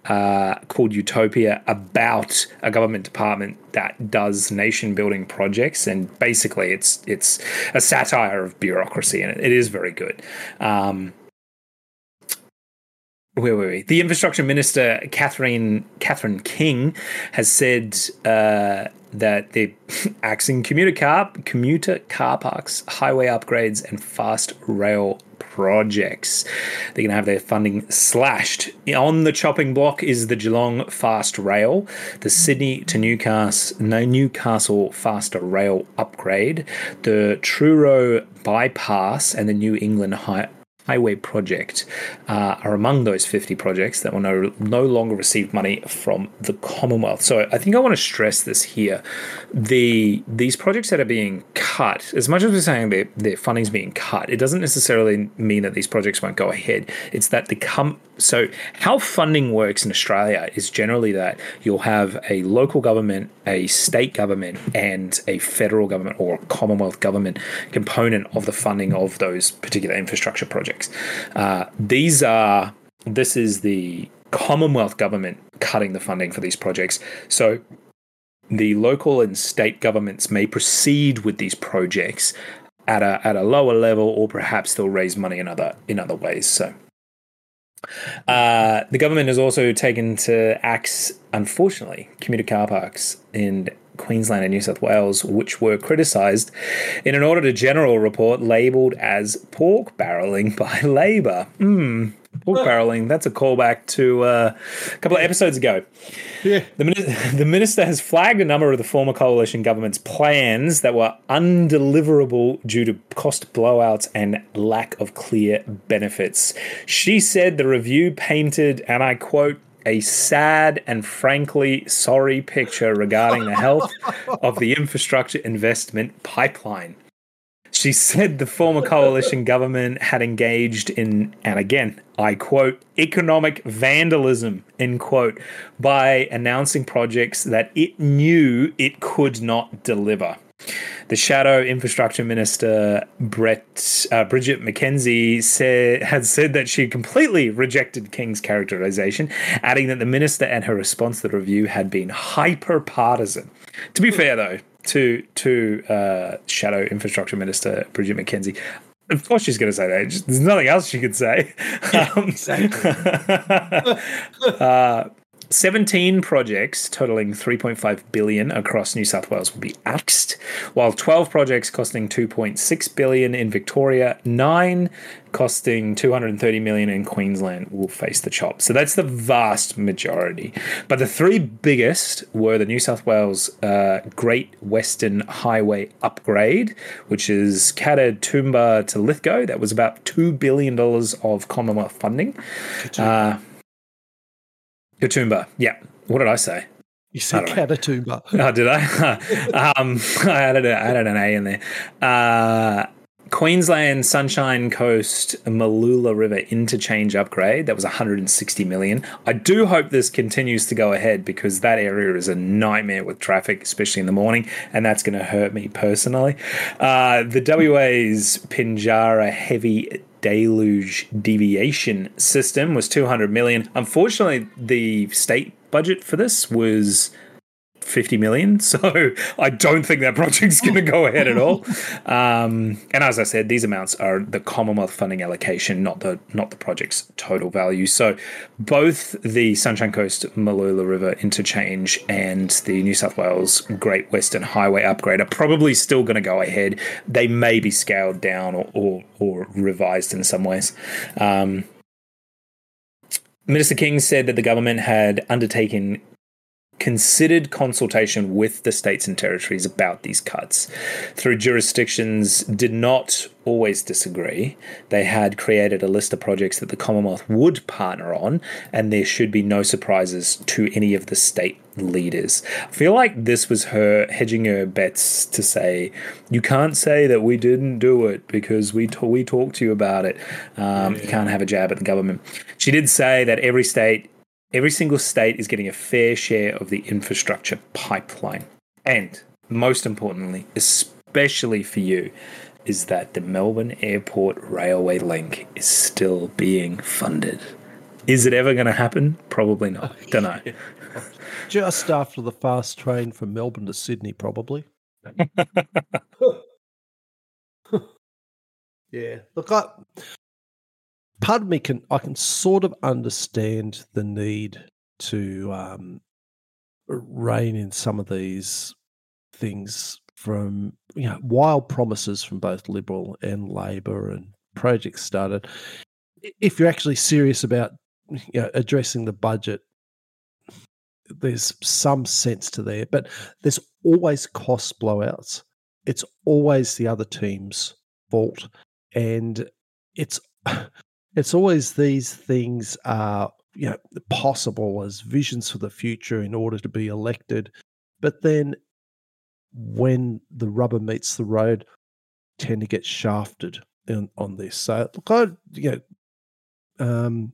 Speaker 1: uh, called Utopia about a government department that does nation building projects, and basically it's it's a satire of bureaucracy, and it, is very good. Um, where were we? The infrastructure minister Catherine Catherine King has said uh, that they're axing commuter car commuter car parks, highway upgrades, and fast rail projects. They're going to have their funding slashed. On the chopping block is the Geelong Fast Rail, the Sydney to Newcastle, Newcastle Faster Rail upgrade, the Truro bypass, and the New England High, Highway project uh, are among those 50 projects that will no, no longer receive money from the Commonwealth. So I think I want to stress this here. The These projects that are being cut, as much as we're saying their, their funding is being cut, it doesn't necessarily mean that these projects won't go ahead. It's that the com- so how funding works in Australia is generally that you'll have a local government, a state government, and a federal government or Commonwealth government component of the funding of those particular infrastructure projects. Uh, these are this is the Commonwealth government cutting the funding for these projects. So the local and state governments may proceed with these projects at a at a lower level, or perhaps they'll raise money in other in other ways. So. Uh, the government has also taken to axe, unfortunately, commuter car parks in Queensland and New South Wales, which were criticised in an Auditor General report labelled as pork barrelling by Labor. Hmm. Pork barrelling, that's a callback to uh, a couple of episodes ago.
Speaker 2: Yeah.
Speaker 1: The, the minister has flagged a number of the former coalition government's plans that were undeliverable due to cost blowouts and lack of clear benefits. She said the review painted, and I quote, a sad and frankly sorry picture regarding the health of the infrastructure investment pipeline. She said the former coalition government had engaged in, and again, I quote, economic vandalism, end quote, by announcing projects that it knew it could not deliver. The shadow infrastructure minister Brett uh, Bridget McKenzie said had said that she completely rejected King's characterization, adding that the minister and her response to the review had been hyper partisan. To be fair, though, to to uh, shadow infrastructure minister Bridget McKenzie. Of course, she's going to say that. There's nothing else she could say. Um,
Speaker 2: exactly.
Speaker 1: uh, 17 projects totaling 3.5 billion across New South Wales will be axed, while 12 projects costing 2.6 billion in Victoria, 9 costing 230 million in Queensland will face the chop. So that's the vast majority. But the three biggest were the New South Wales uh, Great Western Highway upgrade, which is Katoomba to Lithgow. That was about $2 billion of Commonwealth funding. Uh, Katoomba. Yeah. What did I say?
Speaker 2: You said Katoomba.
Speaker 1: Oh, did I? um, I added, a, I added an A in there. Uh, Queensland Sunshine Coast Mooloolah River interchange upgrade that was 160 million. I do hope this continues to go ahead because that area is a nightmare with traffic, especially in the morning, and that's going to hurt me personally. Uh, the WA's Pinjarra heavy deluge deviation system was 200 million. Unfortunately, the state budget for this was 50 million. So I don't think that project's going to go ahead at all. Um, and as I said, these amounts are the Commonwealth funding allocation, not the not the project's total value. So both the Sunshine Coast Mooloolah River interchange and the New South Wales Great Western Highway upgrade are probably still going to go ahead. They may be scaled down or or, or revised in some ways. Um, Minister King said that the government had undertaken considered consultation with the states and territories about these cuts. Through jurisdictions did not always disagree. They had created a list of projects that the Commonwealth would partner on, and there should be no surprises to any of the state leaders. I feel like this was her hedging her bets to say, you can't say that we didn't do it because we t- we talked to you about it. Um, yeah. You can't have a jab at the government. She did say that every state Every single state is getting a fair share of the infrastructure pipeline. And most importantly, especially for you, is that the Melbourne Airport Railway Link is still being funded. Is it ever going to happen? Probably not. Don't know.
Speaker 2: Just after the fast train from Melbourne to Sydney, probably. yeah. Look, I, part of me can I can sort of understand the need to um, rein in some of these things from you know wild promises from both Liberal and Labor and projects started. If you're actually serious about you know, addressing the budget, there's some sense to there, but there's always cost blowouts. It's always the other team's fault, and it's it's always these things are you know possible as visions for the future in order to be elected, but then when the rubber meets the road, tend to get shafted in, on this. So look, I you know, um,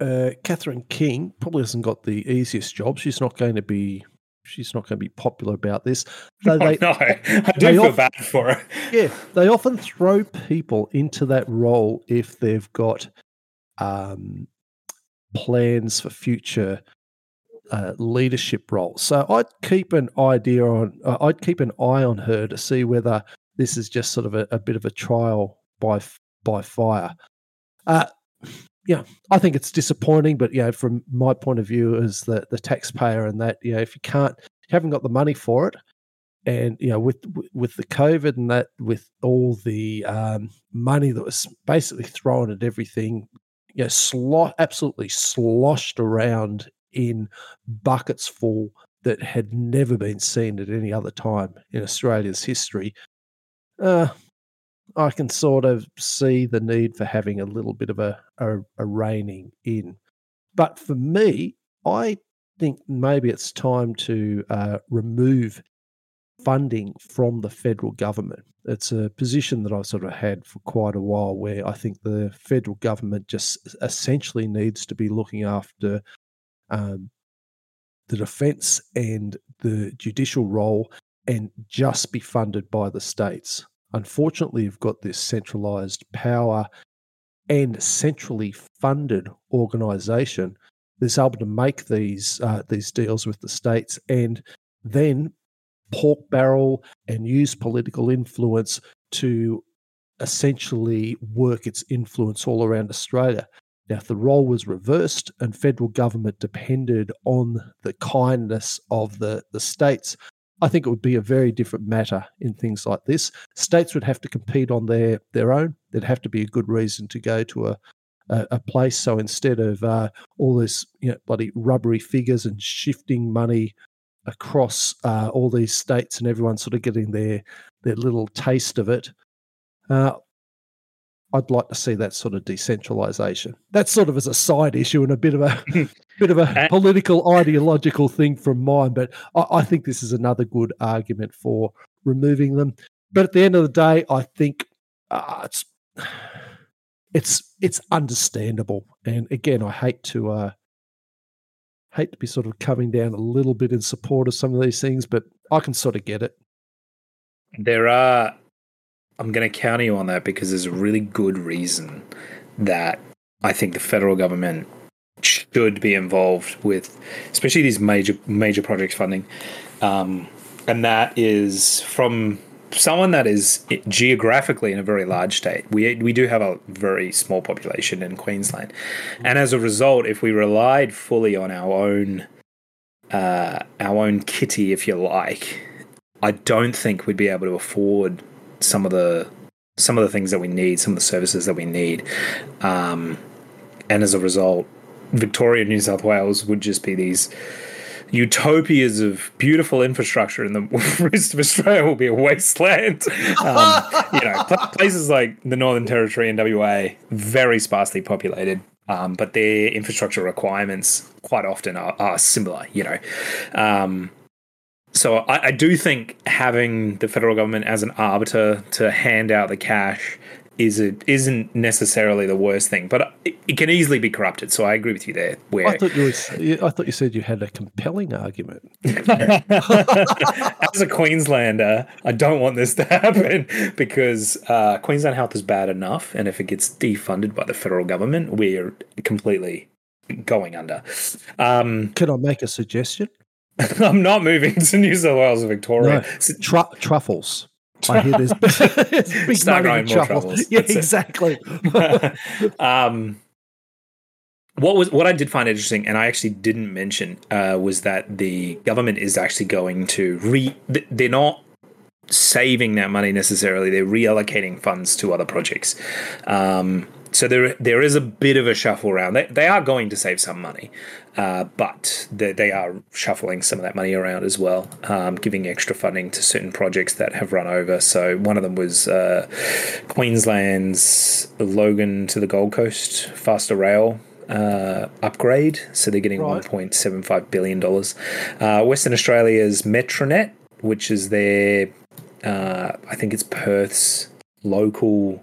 Speaker 2: uh, Catherine King probably hasn't got the easiest job. She's not going to be. She's not going to be popular about this.
Speaker 1: They, oh, no, I do feel bad for her.
Speaker 2: Yeah, they often throw people into that role if they've got um, plans for future uh, leadership roles. So I'd keep an idea on. Uh, I'd keep an eye on her to see whether this is just sort of a, a bit of a trial by by fire. Uh, yeah, I think it's disappointing, but know, from my point of view as the the taxpayer, and that you know, if you can't, you haven't got the money for it, and you know, with with the COVID and that, with all the um, money that was basically thrown at everything, you know, slo- absolutely sloshed around in buckets full that had never been seen at any other time in Australia's history. Uh, I can sort of see the need for having a little bit of a, a, a reining in. But for me, I think maybe it's time to uh, remove funding from the federal government. It's a position that I've sort of had for quite a while where I think the federal government just essentially needs to be looking after um, the defence and the judicial role and just be funded by the states. Unfortunately, you've got this centralised power and centrally funded organisation that's able to make these uh, these deals with the states and then pork barrel and use political influence to essentially work its influence all around Australia. Now, if the role was reversed and federal government depended on the kindness of the, the states, I think it would be a very different matter in things like this. States would have to compete on their, their own. There'd have to be a good reason to go to a, a, a place. So instead of uh, all this you know, bloody rubbery figures and shifting money across uh, all these states and everyone sort of getting their, their little taste of it, uh, I'd like to see that sort of decentralization. That's sort of as a side issue and a bit of a bit of a political ideological thing from mine, but I, I, think this is another good argument for removing them. But at the end of the day, I think uh, it's it's it's understandable. And again, I hate to uh, hate to be sort of coming down a little bit in support of some of these things, but I can sort of get it.
Speaker 1: There are I'm going to counter you on that because there's a really good reason that I think the federal government should be involved with, especially these major major project funding, um, and that is from someone that is geographically in a very large state. We we do have a very small population in Queensland, and as a result, if we relied fully on our own uh, our own kitty, if you like, I don't think we'd be able to afford some of the some of the things that we need, some of the services that we need, um, and as a result, Victoria, and New South Wales would just be these utopias of beautiful infrastructure, and the rest of Australia will be a wasteland. Um, you know, places like the Northern Territory and WA, very sparsely populated. Um, but their infrastructure requirements quite often are, are similar, you know. Um, so I, I, do think having the federal government as an arbiter to hand out the cash is a, isn't necessarily the worst thing, but it, it can easily be corrupted. So I agree with you there. Where
Speaker 2: I thought you was, I thought you said you had a compelling argument.
Speaker 1: as a Queenslander, I don't want this to happen because uh, Queensland Health is bad enough, and if it gets defunded by the federal government, we're completely going under. Um,
Speaker 2: Can I make a suggestion?
Speaker 1: I'm not moving to New South Wales or Victoria.
Speaker 2: No, tru- truffles. I hear there's, there's big
Speaker 1: Start
Speaker 2: money in
Speaker 1: growing more
Speaker 2: truffles.
Speaker 1: truffles.
Speaker 2: Yeah,
Speaker 1: That's
Speaker 2: exactly.
Speaker 1: um, what was what I did find interesting, and I actually didn't mention, uh, was that the government is actually going to re. They're not saving that money necessarily; they're reallocating funds to other projects. Um, so there there is a bit of a shuffle around. They, they are going to save some money, uh, but they, they are shuffling some of that money around as well, um, giving extra funding to certain projects that have run over. So one of them was uh, Queensland's Logan to the Gold Coast faster rail. Uh, upgrade, so they're getting
Speaker 2: Right.
Speaker 1: 1.75 billion dollars. Uh, Western Australia's Metronet, which is their, uh, I think it's Perth's local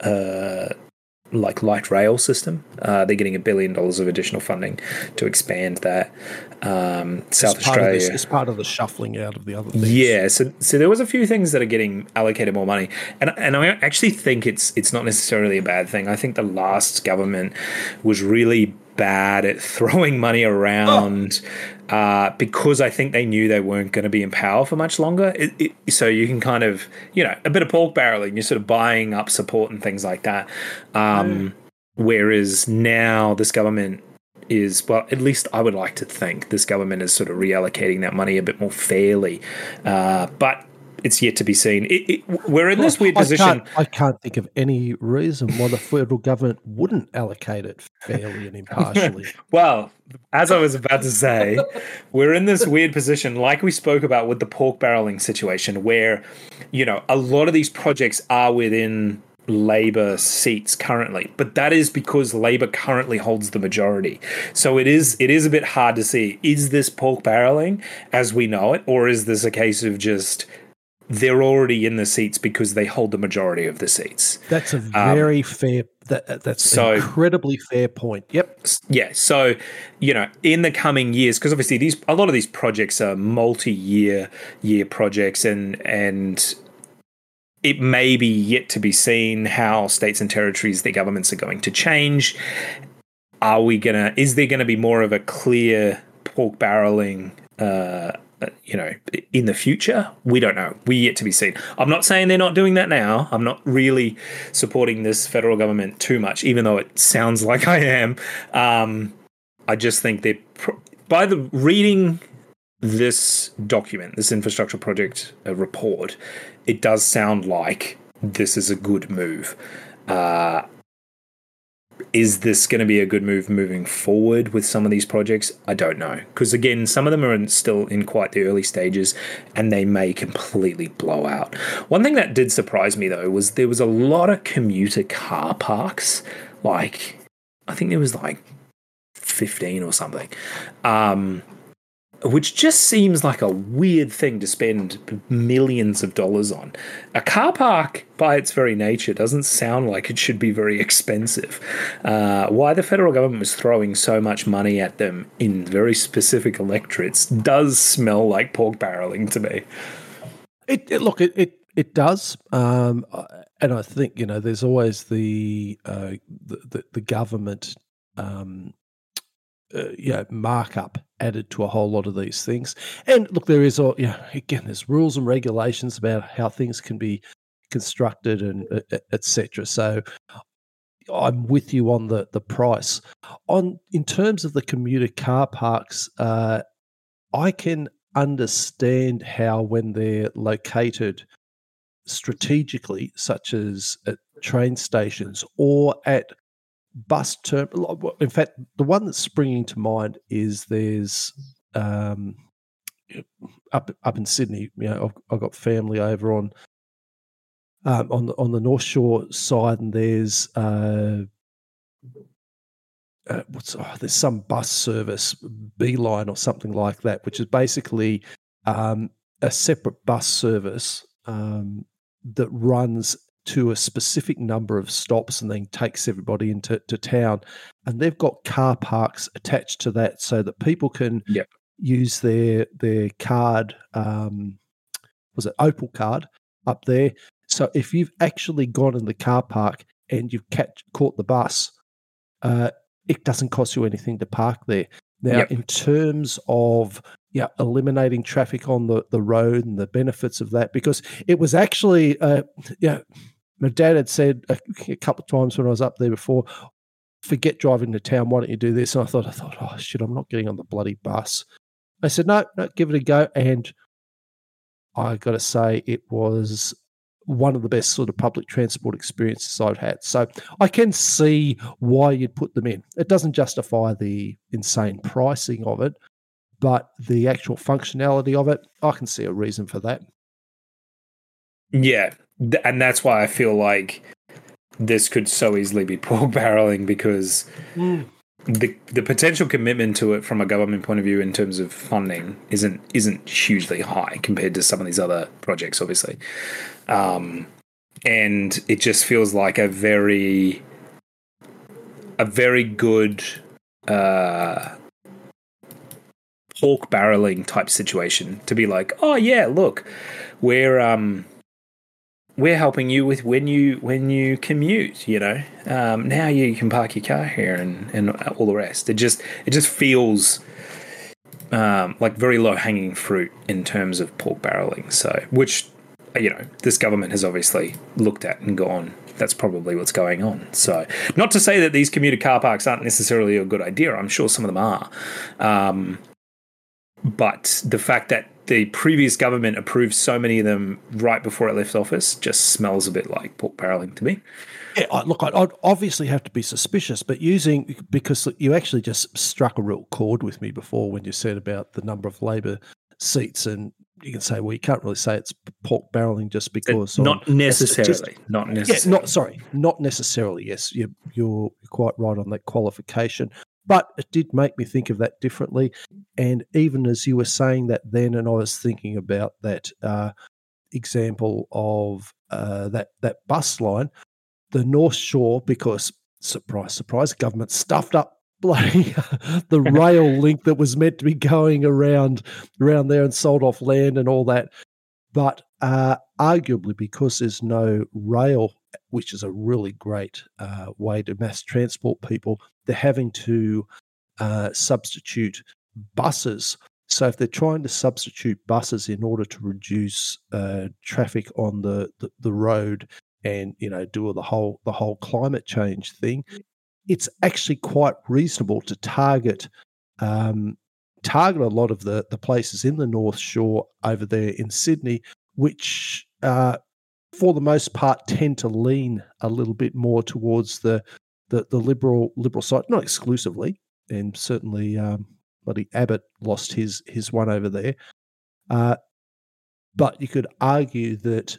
Speaker 1: uh, like light rail system. Uh, they're getting a billion dollars of additional funding to expand that. Um, South
Speaker 2: it's, part
Speaker 1: Australia,
Speaker 2: this, it's part of the shuffling out of the other things.
Speaker 1: yeah, so so there was a few things that are getting allocated more money, and and I actually think it's it's not necessarily a bad thing. I think the last government was really bad at throwing money around uh, because I think they knew they weren't going to be in power for much longer. It, it, so you can kind of you know a bit of pork barreling. You're sort of buying up support and things like that. Um, Whereas now this government is well at least i would like to think this government is sort of reallocating that money a bit more fairly. Uh, but it's yet to be seen. It, it, we're in this weird
Speaker 2: I
Speaker 1: position.
Speaker 2: can't, I can't think of any reason why the federal government wouldn't allocate it fairly and impartially.
Speaker 1: well as i was about to say we're in this weird position like we spoke about with the pork barreling situation where you know a lot of these projects are within labor seats currently but that is because labor currently holds the majority so it is it is a bit hard to see is this pork barreling as we know it or is this a case of just they're already in the seats because they hold the majority of the seats
Speaker 2: That's a very fair. That, that's
Speaker 1: Um, so-
Speaker 2: an incredibly fair point. Yep.
Speaker 1: yeah so you know in the coming years because obviously these a lot of these projects are multi-year year projects and and it may be yet to be seen how states and territories their governments are going to change. Are we gonna is there gonna be more of a clear pork barreling uh you know in the future? We don't know. We yet to be seen. I'm not saying they're not doing that now. I'm not really supporting this federal government too much even though it sounds like i am. Um i just think they're pro- by the reading this document this infrastructure project uh, report it does sound like this is a good move uh is this going to be a good move moving forward with some of these projects? I don't know. Because again, some of them are in, still in quite the early stages and they may completely blow out. One thing that did surprise me though was there was a lot of commuter car parks. Like, I think there was like 15 or something. Um, which just seems like a weird thing to spend millions of dollars on. A car park, by its very nature, doesn't sound like it should be very expensive. Uh, why the federal government was throwing so much money at them in very specific electorates does smell like pork barreling to me.
Speaker 2: It, it look it it, it does, um, and I think you know there's always the uh, the, the the government. Um, uh, you know, markup added to a whole lot of these things. And look, there is, all you know, again, there's rules and regulations about how things can be constructed and etc. So I'm with you on the the price. On in terms of the commuter car parks, uh, I can understand how when they're located strategically, such as at train stations or at bus term. In fact, the one that's springing to mind is there's um, up up in Sydney. You know, I've, I've got family over on um, on the on the North Shore side, and there's uh, uh, what's oh, there's some bus service, B-Line or something like that, which is basically um, a separate bus service um, that runs to a specific number of stops and then takes everybody into to town. And they've got car parks attached to that so that people can
Speaker 1: Yep.
Speaker 2: use their their card. Um, was it Opal card up there? So if you've actually gone in the car park and you've catch, caught the bus, uh, it doesn't cost you anything to park there. Now,
Speaker 1: Yep.
Speaker 2: in terms of yeah, eliminating traffic on the, the road and the benefits of that, because it was actually uh, yeah, my dad had said a, a couple of times when I was up there before, forget driving to town. Why don't you do this? And I thought, I thought, oh shit, I'm not getting on the bloody bus. I said, no, no, give it a go. And I got to say, it was one of the best sort of public transport experiences I've had. So I can see why you'd put them in. It doesn't justify the insane pricing of it, but the actual functionality of it, I can see a reason for that.
Speaker 1: Yeah, th- and that's why I feel like this could so easily be pork barreling because the the potential commitment to it from a government point of view in terms of funding isn't isn't hugely high compared to some of these other projects, obviously. Um, and it just feels like a very a very good uh, pork barreling type situation to be like, oh yeah, look, we're um we're helping you with when you when you commute you know? Um, now you can park your car here and and all the rest. It just it just feels um, like very low hanging fruit in terms of pork barreling. So which you know this government has obviously looked at and gone that's probably what's going on. So not to say that these commuter car parks aren't necessarily a good idea. I'm sure some of them are. Um, but the fact that the previous government approved so many of them right before it left office just smells a bit like pork barreling to me.
Speaker 2: Yeah, I- look, I'd, I'd obviously have to be suspicious, but using because you actually just struck a real chord with me before when you said about the number of Labor seats, and you can say, well, you can't really say it's pork barreling just uh, because
Speaker 1: Not
Speaker 2: on-
Speaker 1: necessarily. Not
Speaker 2: Yeah,
Speaker 1: necessarily.
Speaker 2: not sorry, not necessarily. Yes, you, you're quite right on that qualification. But it did make me think of that differently. And even as you were saying that then, and I was thinking about that uh, example of uh, that that bus line, the North Shore, because surprise, surprise, government stuffed up bloody the rail link that was meant to be going around around there and sold off land and all that. But uh, arguably, because there's no rail, which is a really great uh, way to mass transport people, they're having to uh, substitute buses. So if they're trying to substitute buses in order to reduce uh, traffic on the, the the road and you know do the whole the whole climate change thing, it's actually quite reasonable to target um, target a lot of the the places in the North Shore over there in Sydney, which uh, for the most part tend to lean a little bit more towards the the, the liberal liberal side, not exclusively, and certainly um, bloody Abbott lost his his one over there. Uh, but you could argue that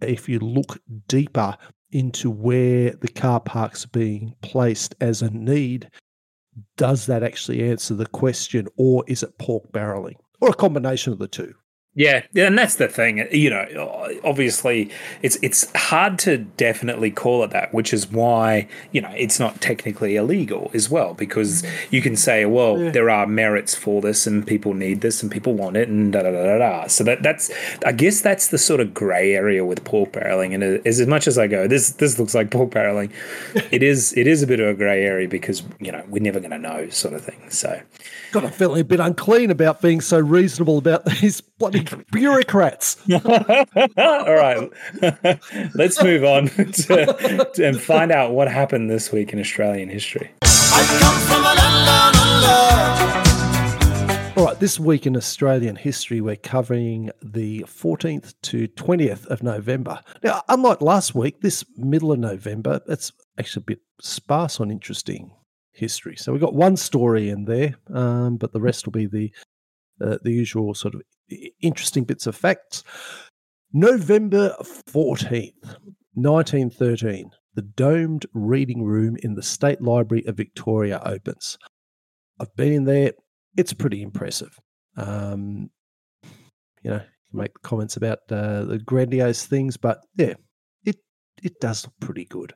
Speaker 2: if you look deeper into where the car parks are being placed as a need, does that actually answer the question, or is it pork barreling, or a combination of the two?
Speaker 1: Yeah, yeah, and that's the thing. You know, obviously, it's it's hard to definitely call it that, which is why you know it's not technically illegal as well, because you can say, well,
Speaker 2: Yeah.
Speaker 1: there are merits for this, and people need this, and people want it, and da da da da da. So that that's, I guess, that's the sort of grey area with pork barreling. And as, as much as I go, this this looks like pork barreling, it is it is a bit of a grey area because you know we're never going to know, sort of thing. So.
Speaker 2: God, I'm feeling a bit unclean about being so reasonable about these bloody bureaucrats.
Speaker 1: All right, let's move on to, to- and find out what happened this week in Australian history.
Speaker 2: All right, this week in Australian history, we're covering the 14th to 20th of November. Now, unlike last week, this middle of November, it's actually a bit sparse on interesting history. So we've got one story in there, um, but the rest will be the uh, the usual sort of interesting bits of facts. November 14th, 1913, the domed reading room in the State Library of Victoria opens. I've been in there. It's pretty impressive. Um, you know, you make comments about uh, the grandiose things, but yeah, it it does look pretty good.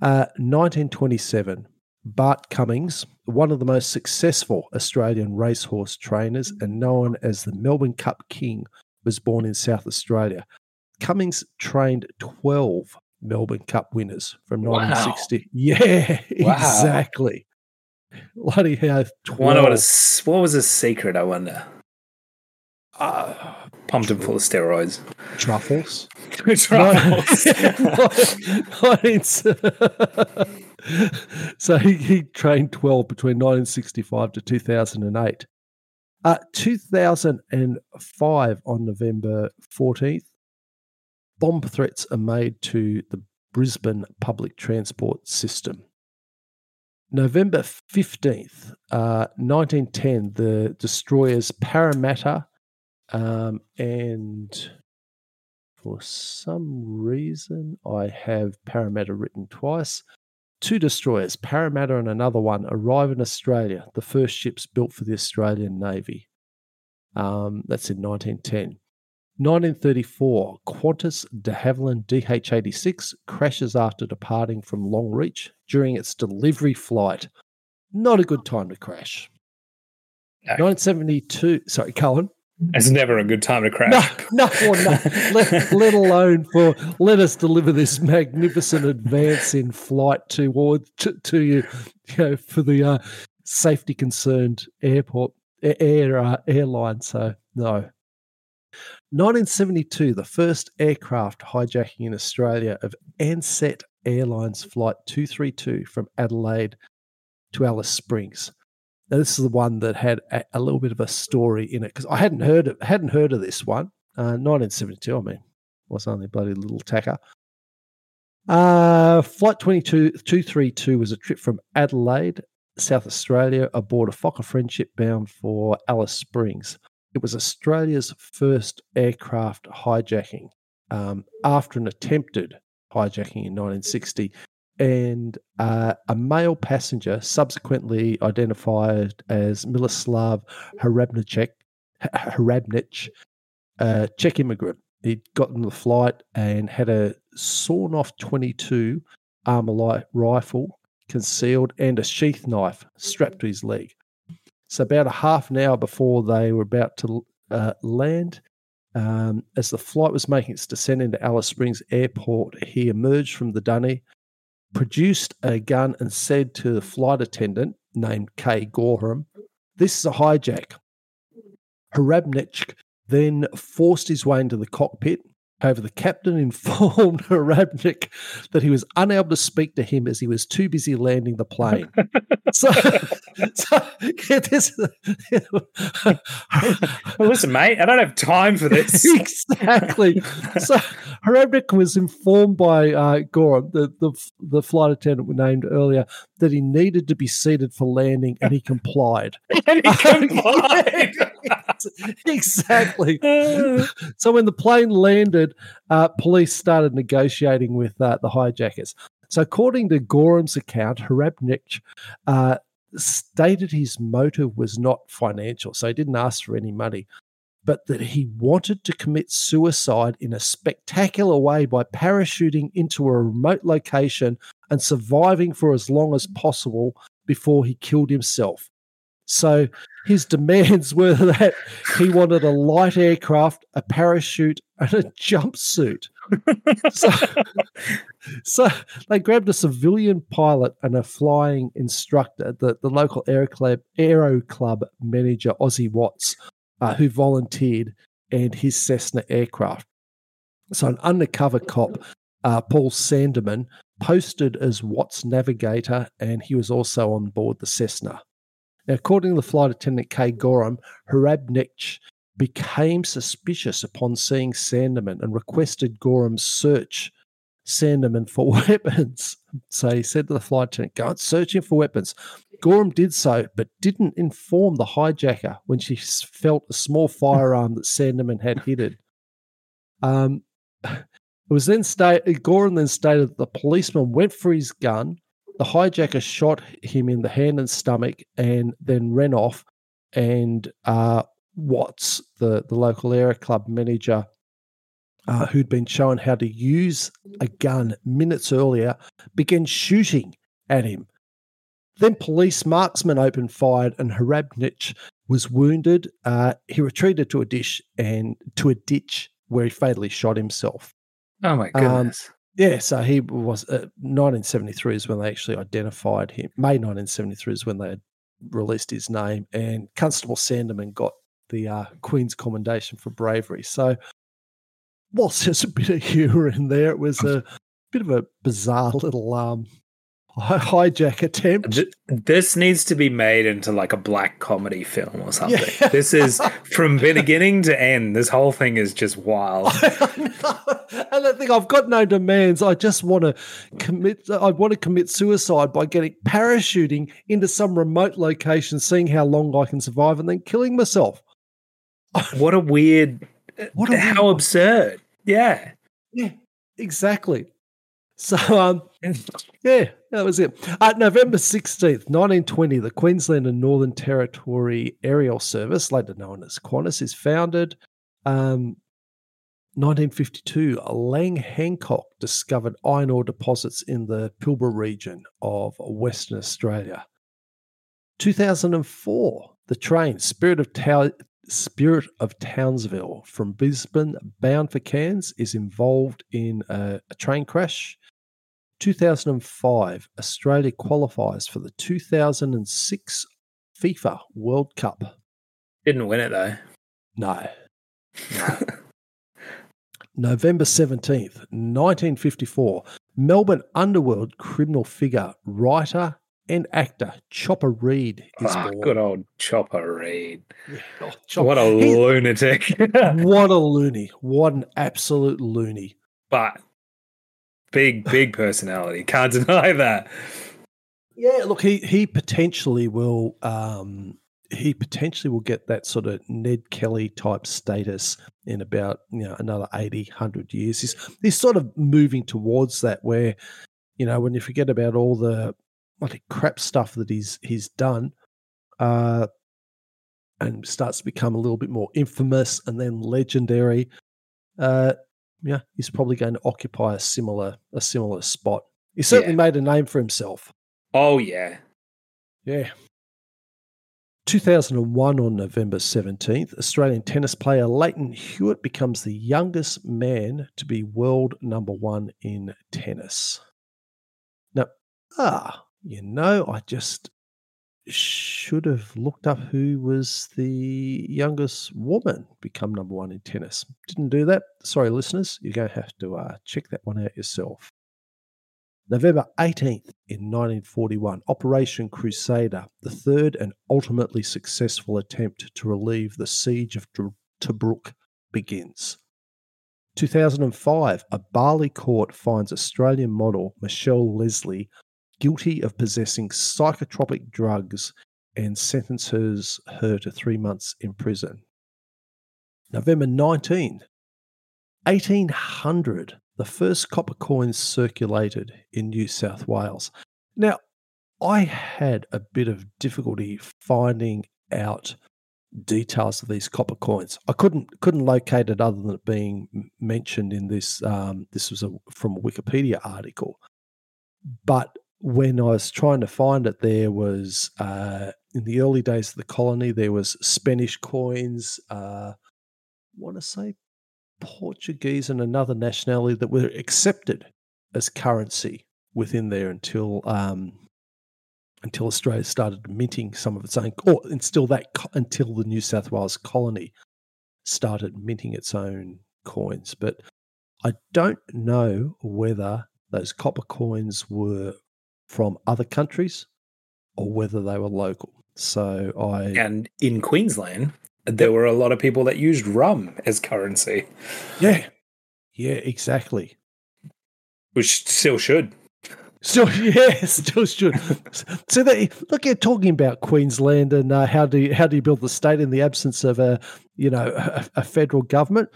Speaker 2: Uh, 1927, Bart Cummings, one of the most successful Australian racehorse trainers and known as the Melbourne Cup King, was born in South Australia. Cummings trained 12 Melbourne Cup winners from
Speaker 1: Wow.
Speaker 2: 1960. Yeah,
Speaker 1: Wow.
Speaker 2: exactly. Bloody hell, 12.
Speaker 1: Wonder what, is, what was his secret, I wonder?
Speaker 2: Uh,
Speaker 1: Pumped him full of steroids.
Speaker 2: truffles.
Speaker 1: Truffles.
Speaker 2: so he, he trained 12 between 1965 to 2008. Uh, 2005 on November 14th, bomb threats are made to the Brisbane public transport system. November 15th, uh, 1910, the destroyers Parramatta um, and for some reason, I have Parramatta written twice. Two destroyers, Parramatta and another one, arrive in Australia, the first ships built for the Australian Navy. Um, that's in 1910. 1934, Qantas de Havilland DH 86 crashes after departing from Longreach during its delivery flight. Not a good time to crash.
Speaker 1: No.
Speaker 2: 1972, sorry, Cullen.
Speaker 1: It's never a good time to crash.
Speaker 2: no, or no. let, let alone for let us deliver this magnificent advance in flight toward to, to you, you know, for the uh, safety concerned airport air uh, airline. So no. 1972, the first aircraft hijacking in Australia of Ansett Airlines Flight 232 from Adelaide to Alice Springs. Now, this is the one that had a, a little bit of a story in it because I hadn't heard of, hadn't heard of this one. Uh, 1972. I mean, was only bloody little tacker. Uh, Flight 22 232 was a trip from Adelaide, South Australia, aboard a Fokker Friendship bound for Alice Springs. It was Australia's first aircraft hijacking um, after an attempted hijacking in 1960 and uh, a male passenger subsequently identified as Miloslav Harabnicek, Harabnich, a Czech immigrant. He'd gotten the flight and had a sawn off 22 armor rifle concealed and a sheath knife strapped to his leg. So, about a half an hour before they were about to uh, land, um, as the flight was making its descent into Alice Springs Airport, he emerged from the dunny, produced a gun, and said to the flight attendant named Kay Gorham, This is a hijack. Harabnich then forced his way into the cockpit. However, the captain informed Harabnik that he was unable to speak to him as he was too busy landing the plane. so, so get this.
Speaker 1: Well, listen, mate, I don't have time for this.
Speaker 2: exactly. So Harabnik was informed by uh, Gorham, the, the the flight attendant we named earlier, that he needed to be seated for landing, and he complied.
Speaker 1: and he complied.
Speaker 2: exactly. so when the plane landed, uh, police started negotiating with uh, the hijackers. So according to Gorham's account, Harabnik uh, stated his motive was not financial, so he didn't ask for any money, but that he wanted to commit suicide in a spectacular way by parachuting into a remote location and surviving for as long as possible before he killed himself. So his demands were that he wanted a light aircraft, a parachute, and a jumpsuit. so, so they grabbed a civilian pilot and a flying instructor, the, the local aero club, aero club manager, Ozzy Watts, uh, who volunteered, and his Cessna aircraft. So an undercover cop, uh, Paul Sanderman, posted as Watts navigator, and he was also on board the Cessna. Now, according to the flight attendant Kay Gorham, Harabnich became suspicious upon seeing Sanderman and requested Gorham search Sanderman for weapons. So he said to the flight attendant, Go and search him for weapons. Gorham did so, but didn't inform the hijacker when she felt a small firearm that Sanderman had hidden. Um, it was then stated, Gorham then stated that the policeman went for his gun, the hijacker shot him in the hand and stomach and then ran off. And uh, Watts, the, the local air club manager, uh, who'd been shown how to use a gun minutes earlier, began shooting at him. Then police marksmen opened fire, and Harabnich was wounded. Uh, he retreated to a dish and to a ditch where he fatally shot himself.
Speaker 1: Oh my
Speaker 2: Um,
Speaker 1: goodness.
Speaker 2: Yeah, so he was uh, 1973 is when they actually identified him. May 1973 is when they had released his name, and Constable Sandeman got the uh, Queen's Commendation for bravery. So, whilst there's a bit of humour in there, it was a bit of a bizarre little um, hijack attempt.
Speaker 1: Th- this needs to be made into like a black comedy film or something.
Speaker 2: Yeah.
Speaker 1: This is from beginning to end. This whole thing is just wild.
Speaker 2: and I think I've got no demands. I just want to commit. I want to commit suicide by getting parachuting into some remote location, seeing how long I can survive, and then killing myself.
Speaker 1: What a weird.
Speaker 2: What a
Speaker 1: how
Speaker 2: weird-
Speaker 1: absurd. Yeah.
Speaker 2: Yeah, exactly. So, um, yeah, that was it. Uh, November 16th, 1920, the Queensland and Northern Territory Aerial Service, later known as Qantas, is founded. Um, 1952, Lang Hancock discovered iron ore deposits in the Pilbara region of Western Australia. 2004, the train Spirit of Tow- Spirit of Townsville from Brisbane bound for Cairns is involved in a, a train crash. 2005, Australia qualifies for the 2006 FIFA World Cup.
Speaker 1: Didn't win it though.
Speaker 2: No. November 17th, 1954, Melbourne underworld criminal figure, writer, and actor Chopper Read is
Speaker 1: Ah,
Speaker 2: born.
Speaker 1: good old Chopper Read.
Speaker 2: Oh, Chopper-
Speaker 1: What a lunatic.
Speaker 2: what a loony. What an absolute loony.
Speaker 1: but big, big personality. Can't deny that.
Speaker 2: Yeah, look, he he potentially will um he potentially will get that sort of Ned Kelly type status in about, you know, another 80, 100 years. He's he's sort of moving towards that where, you know, when you forget about all the like crap stuff that he's he's done, uh and starts to become a little bit more infamous and then legendary, uh yeah, he's probably going to occupy a similar a similar spot. He certainly
Speaker 1: Yeah.
Speaker 2: made a name for himself.
Speaker 1: Oh yeah.
Speaker 2: Yeah. 2001 on November 17th, Australian tennis player Lleyton Hewitt becomes the youngest man to be world number one in tennis. Now, ah, you know, I just should have looked up who was the youngest woman become number one in tennis. Didn't do that. Sorry, listeners, you're going to have to uh, check that one out yourself. November 18th in 1941, Operation Crusader, the third and ultimately successful attempt to relieve the siege of Tobruk, begins. 2005, a Bali court finds Australian model Michelle Leslie guilty of possessing psychotropic drugs and sentences her to three months in prison. November 19, 1800, the first copper coins circulated in New South Wales. Now, I had a bit of difficulty finding out details of these copper coins. I couldn't couldn't locate it other than it being mentioned in this. Um, this was a, from a Wikipedia article, but when I was trying to find it, there was uh, in the early days of the colony there was Spanish coins. Uh, want to say Portuguese and another nationality that were accepted as currency within there until um, until Australia started minting some of its own, or until that until the New South Wales colony started minting its own coins. But I don't know whether those copper coins were from other countries or whether they were local. So I
Speaker 1: And in Queensland, there were a lot of people that used rum as currency,
Speaker 2: yeah yeah exactly.
Speaker 1: which still should.
Speaker 2: Still, yeah, still should. So they look, you're talking about Queensland and uh, how do you, how do you build the state in the absence of a you know a, a federal government,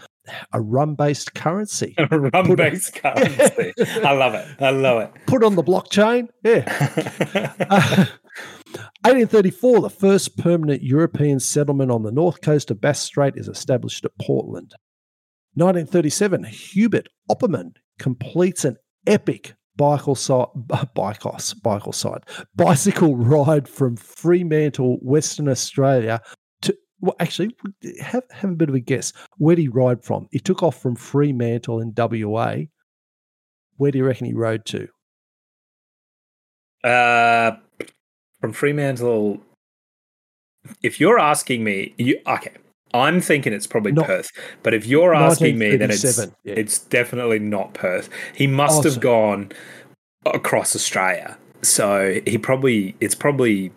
Speaker 2: a rum based currency A
Speaker 1: rum based currency. I love it. I love it.
Speaker 2: put on the blockchain. Yeah. Uh, 1834, the first permanent European settlement on the north coast of Bass Strait is established at Portland. 1937, Hubert Opperman completes an epic bicycle side, bicycle side, bicycle ride from Fremantle, Western Australia. Well, actually, have have a bit of a guess. Where did he ride from? He took off from Fremantle in WA. Where do you reckon he rode to?
Speaker 1: Uh, from Fremantle. If you're asking me, you okay? I'm thinking it's probably
Speaker 2: Not-
Speaker 1: Perth, but if you're asking me, then it's
Speaker 2: yeah.
Speaker 1: it's definitely not Perth. He must have gone across Australia, so he probably it's probably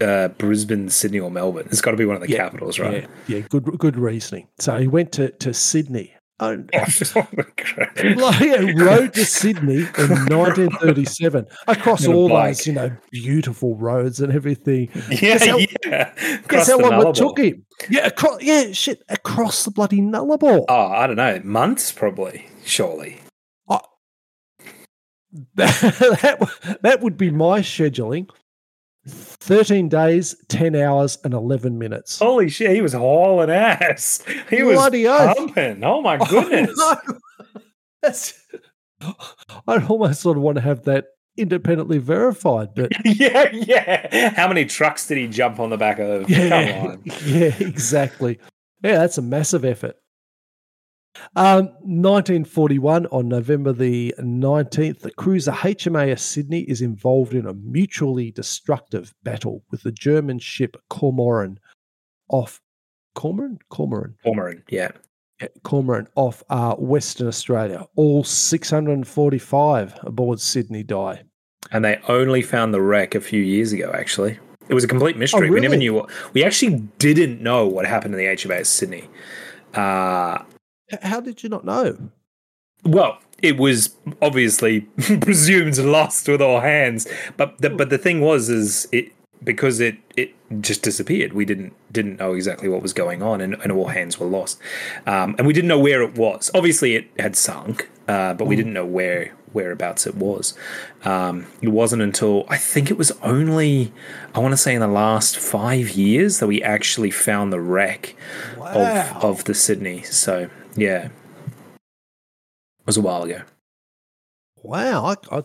Speaker 1: uh, Brisbane, Sydney, or Melbourne. It's got to be one of the
Speaker 2: Yeah,
Speaker 1: capitals, right?
Speaker 2: Yeah, yeah, good good reasoning. So he went to, to Sydney. Oh,
Speaker 1: Oh, great.
Speaker 2: like, yeah, rode to Sydney in 1937 across all
Speaker 1: bike.
Speaker 2: those, you know, beautiful roads and everything.
Speaker 1: yeah,
Speaker 2: how-
Speaker 1: yeah.
Speaker 2: Guess how
Speaker 1: the
Speaker 2: long it took him? Yeah, across, yeah, shit, across the bloody Nullarbor.
Speaker 1: Oh, I don't know, months probably, surely.
Speaker 2: that, w- that would be my scheduling. 13 days, 10 hours, and 11 minutes.
Speaker 1: Holy shit, he was hauling ass. He was
Speaker 2: Bloody oath.
Speaker 1: pumping. Oh my oh goodness.
Speaker 2: Oh, no. That's, I almost sort of want to have that independently verified, but
Speaker 1: yeah, yeah. How many trucks did he jump on the back of?
Speaker 2: Yeah,
Speaker 1: Come on.
Speaker 2: yeah, exactly. Yeah, that's a massive effort. Um, 1941, on November the 19th, the cruiser HMAS Sydney is involved in a mutually destructive battle with the German ship Kormoran off Kormoran? Kormoran.
Speaker 1: Kormoran, yeah.
Speaker 2: Yeah, Kormoran off uh, Western Australia. All 645 aboard Sydney die.
Speaker 1: And they only found the wreck a few years ago, actually. It was a complete mystery. We never knew what. We actually didn't know what happened to the HMAS Sydney. Uh,
Speaker 2: How did you not know?
Speaker 1: Well, it was obviously presumed lost with all hands, but the, but the thing was is it because it it just disappeared. We didn't didn't know exactly what was going on, and, and all hands were lost, um, and we didn't know where it was. Obviously, it had sunk, uh, but we didn't know where whereabouts it was. Um, it wasn't until I think it was only I want to say in the last five years that we actually found the wreck
Speaker 2: Wow.
Speaker 1: of of the Sydney. So yeah, it was a while ago.
Speaker 2: Wow, I, I,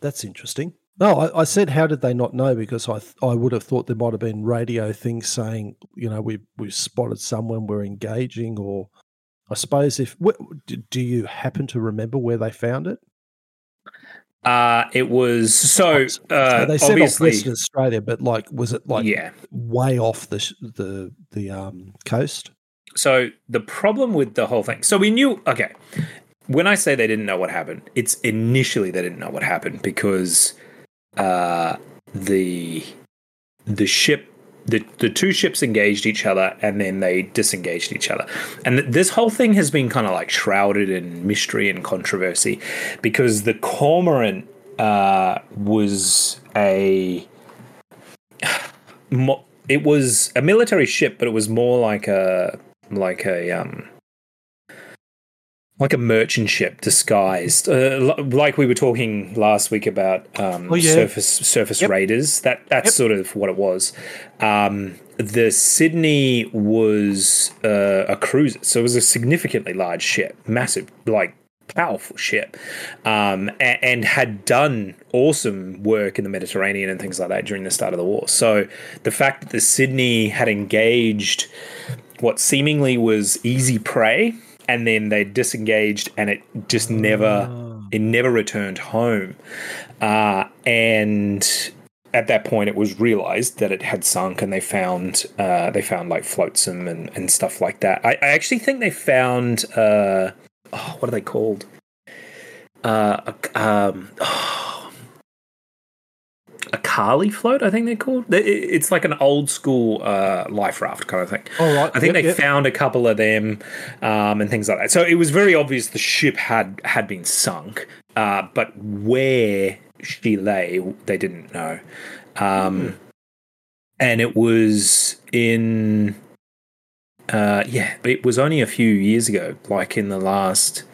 Speaker 2: that's interesting. No, I, I said, how did they not know? Because I, th- I would have thought there might have been radio things saying, you know, we we've spotted someone we're engaging, or I suppose if wh- do, you happen to remember where they found it?
Speaker 1: Uh, it was so
Speaker 2: So
Speaker 1: uh,
Speaker 2: they said off
Speaker 1: obviously,
Speaker 2: Western Australia, but like, was it like
Speaker 1: yeah.
Speaker 2: way off the sh- the the um coast?
Speaker 1: So the problem with the whole thing, so we knew. Okay, when I say they didn't know what happened, it's initially they didn't know what happened because uh, the the ship. The, the two ships engaged each other and then they disengaged each other. And th- this whole thing has been kind of like shrouded in mystery and controversy because the Cormorant uh, was a mo- it was a military ship, but it was more like a like a um like a merchant ship disguised, uh, like we were talking last week about um,
Speaker 2: Oh, yeah.
Speaker 1: surface surface
Speaker 2: Yep.
Speaker 1: raiders. That that's
Speaker 2: Yep.
Speaker 1: sort of what it was. Um, the Sydney was uh, a cruiser, so it was a significantly large ship, massive, like powerful ship, um, a- and, had done awesome work in the Mediterranean and things like that during the start of the war. So the fact that the Sydney had engaged what seemingly was easy prey, and then they disengaged, and it just never it never returned home. Uh, and at that point, it was realized that it had sunk, and they found uh, they found like flotsam and, and stuff like that. I, I actually think they found uh, oh, what are they called? Uh, um, a Carley float, I think they're called. It's like an old school uh, life raft kind of thing.
Speaker 2: All right,
Speaker 1: I think
Speaker 2: yep,
Speaker 1: they
Speaker 2: yep.
Speaker 1: found a couple of them um, and things like that. So it was very obvious the ship had had been sunk, uh, but where she lay, they didn't know. Um, And it was in, uh, yeah, it was only a few years ago, like in the last.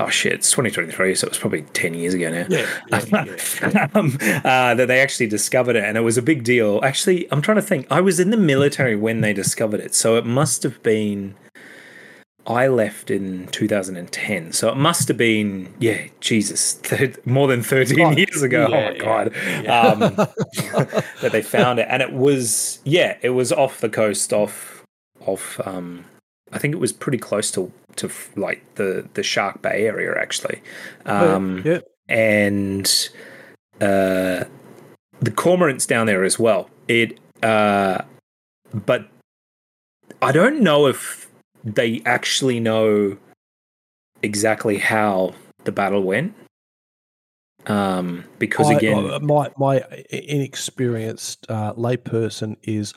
Speaker 1: Oh shit! It's 2023, so it was probably 10 years ago now
Speaker 2: Yeah, yeah, yeah.
Speaker 1: um, uh, that they actually discovered it, and it was a big deal. Actually, I'm trying to think. I was in the military when they discovered it, so it must have been. I left in 2010, so it must have been yeah, Jesus, thir- more than 13
Speaker 2: Oh,
Speaker 1: years ago.
Speaker 2: yeah,
Speaker 1: oh my god, um, that they found it, and it was yeah, it was off the coast, off off. Um, I think it was pretty close to to like the the Shark Bay area actually. Um,
Speaker 2: yeah.
Speaker 1: and uh, the cormorants down there as well. It, uh, but I don't know if they actually know exactly how the battle went. Um, because
Speaker 2: I-
Speaker 1: again,
Speaker 2: my my inexperienced uh, layperson is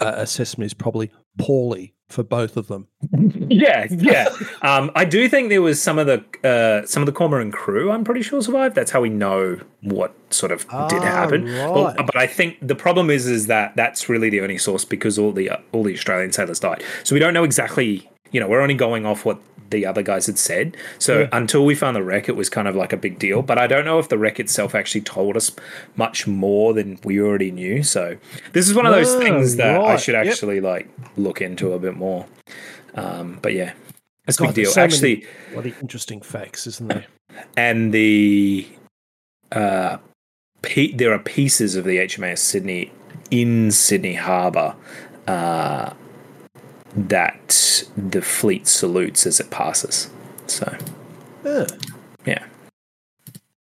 Speaker 2: uh, assessment is probably poorly for both of them.
Speaker 1: yeah, yeah. Um, I do think there was some of the uh, some of the cormorant crew. I'm pretty sure survived. That's how we know what sort of did
Speaker 2: Ah,
Speaker 1: happen. Well, but I think the problem is is that that's really the only source because all the uh, all the Australian sailors died. So we don't know exactly. You know, we're only going off what the other guys had said. So
Speaker 2: Yeah.
Speaker 1: until we found the wreck, it was kind of like a big deal. But I don't know if the wreck itself actually told us much more than we already knew. So this is one of those
Speaker 2: Ah,
Speaker 1: things that I
Speaker 2: right.
Speaker 1: should
Speaker 2: Yep.
Speaker 1: actually like look into a bit more. Um, but yeah, it's a big deal.
Speaker 2: so
Speaker 1: Actually,
Speaker 2: bloody interesting facts, isn't there?
Speaker 1: and the uh, pe- there are pieces of the HMAS Sydney in Sydney Harbour uh, that the fleet salutes as it passes. So
Speaker 2: Yeah.
Speaker 1: yeah,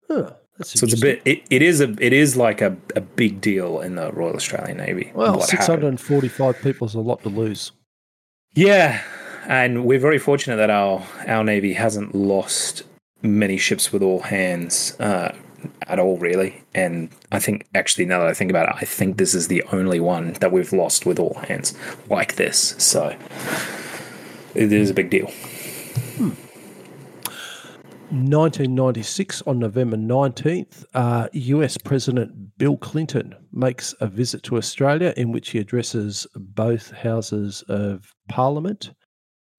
Speaker 2: Huh,
Speaker 1: so it's a bit. It, it is a. It is like a, a big deal in the Royal Australian Navy.
Speaker 2: Well, six hundred and forty-five people is a lot to lose.
Speaker 1: Yeah, and we're very fortunate that our our navy hasn't lost many ships with all hands uh, at all, really. And I think actually, now that I think about it, I think this is the only one that we've lost with all hands like this. So it is a big deal.
Speaker 2: 1996, on November 19th, uh, US President Bill Clinton makes a visit to Australia in which he addresses both houses of parliament.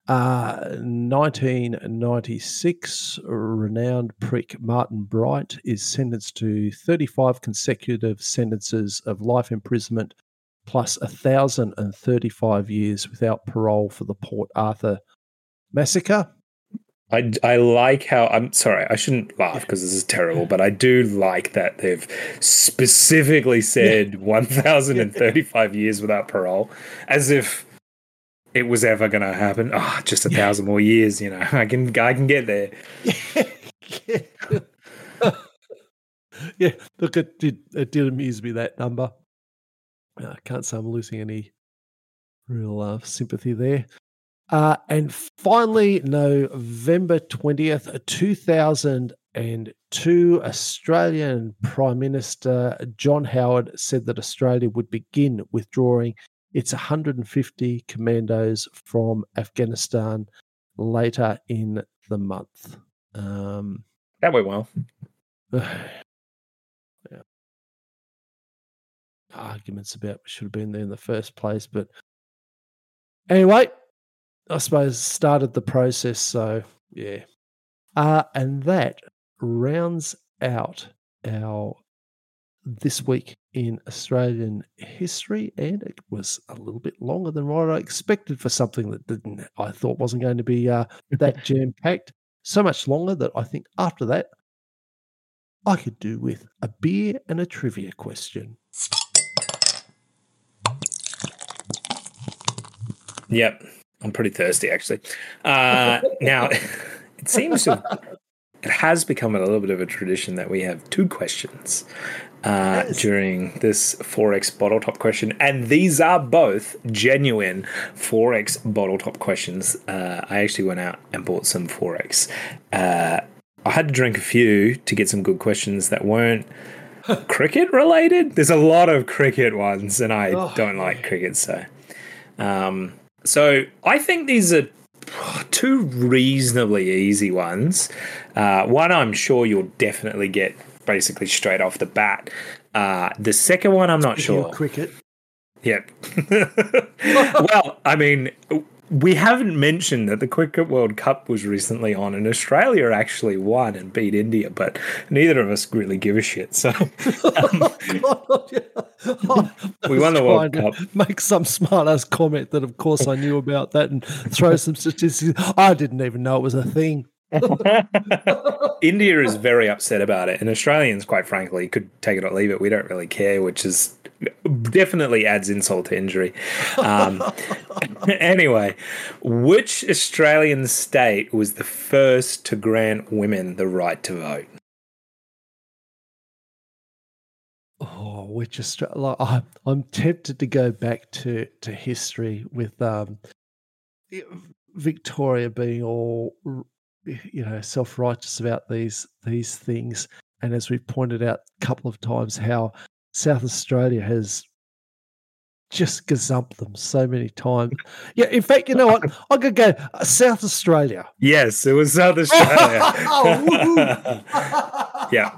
Speaker 2: Uh, 1996, renowned prick Martin Bryant is sentenced to 35 consecutive sentences of life imprisonment plus 1,035 years without parole for the Port Arthur massacre.
Speaker 1: I, I like how I'm sorry I shouldn't laugh because this is terrible but I do like that they've specifically said 1035 years without parole as if it was ever going to happen oh just a thousand more years you know I can I can get there
Speaker 2: yeah, look, it did it did amuse me that number. I can't say I'm losing any real uh, sympathy there. Uh, and finally, November twentieth, two thousand and two, Australian Prime Minister John Howard said that Australia would begin withdrawing its 150 commandos from Afghanistan later in the month. Um,
Speaker 1: that went well
Speaker 2: yeah. Arguments about we should have been there in the first place, but anyway, I suppose started the process. So yeah, uh, and that rounds out our this week in Australian history, and it was a little bit longer than what I expected for something that didn't I thought wasn't going to be uh, that jam packed. So much longer that I think after that I could do with a beer and a trivia question.
Speaker 1: Yep, I'm pretty thirsty actually. Uh, now, it seems to it has become a little bit of a tradition that we have two questions uh,
Speaker 2: Yes.
Speaker 1: during this XXXX bottle top question, and these are both genuine XXXX bottle top questions. Uh, I actually went out and bought some XXXX. Uh, I had to drink a few to get some good questions that weren't cricket related. There's a lot of cricket ones, and I
Speaker 2: Oh,
Speaker 1: don't like cricket, so. Um, so I think these are two reasonably easy ones. Uh, one I'm sure you'll definitely get basically straight off the bat. Uh, the second one I'm not
Speaker 2: Speaking
Speaker 1: sure.
Speaker 2: cricket.
Speaker 1: Yep. well, I mean, we haven't mentioned that the Cricket World Cup was recently on, and Australia actually won and beat India, but neither of us really give a shit. So um, we won the World Cup.
Speaker 2: Make some smart ass comment that, of course, I knew about that and throw some statistics. I didn't even know it was a thing.
Speaker 1: India is very upset about it, and Australians, quite frankly, could take it or leave it. We don't really care, which is definitely adds insult to injury. Um, anyway, which Australian state was the first to grant women the right to vote?
Speaker 2: Oh, which Australia? Like, I, I'm tempted to go back to to history with um, Victoria being all you know self righteous about these these things, and as we've pointed out a couple of times, how South Australia has just gazumped them so many times. Yeah, in fact, you know what? I could go uh, South Australia.
Speaker 1: Yes, it was South Australia. yeah.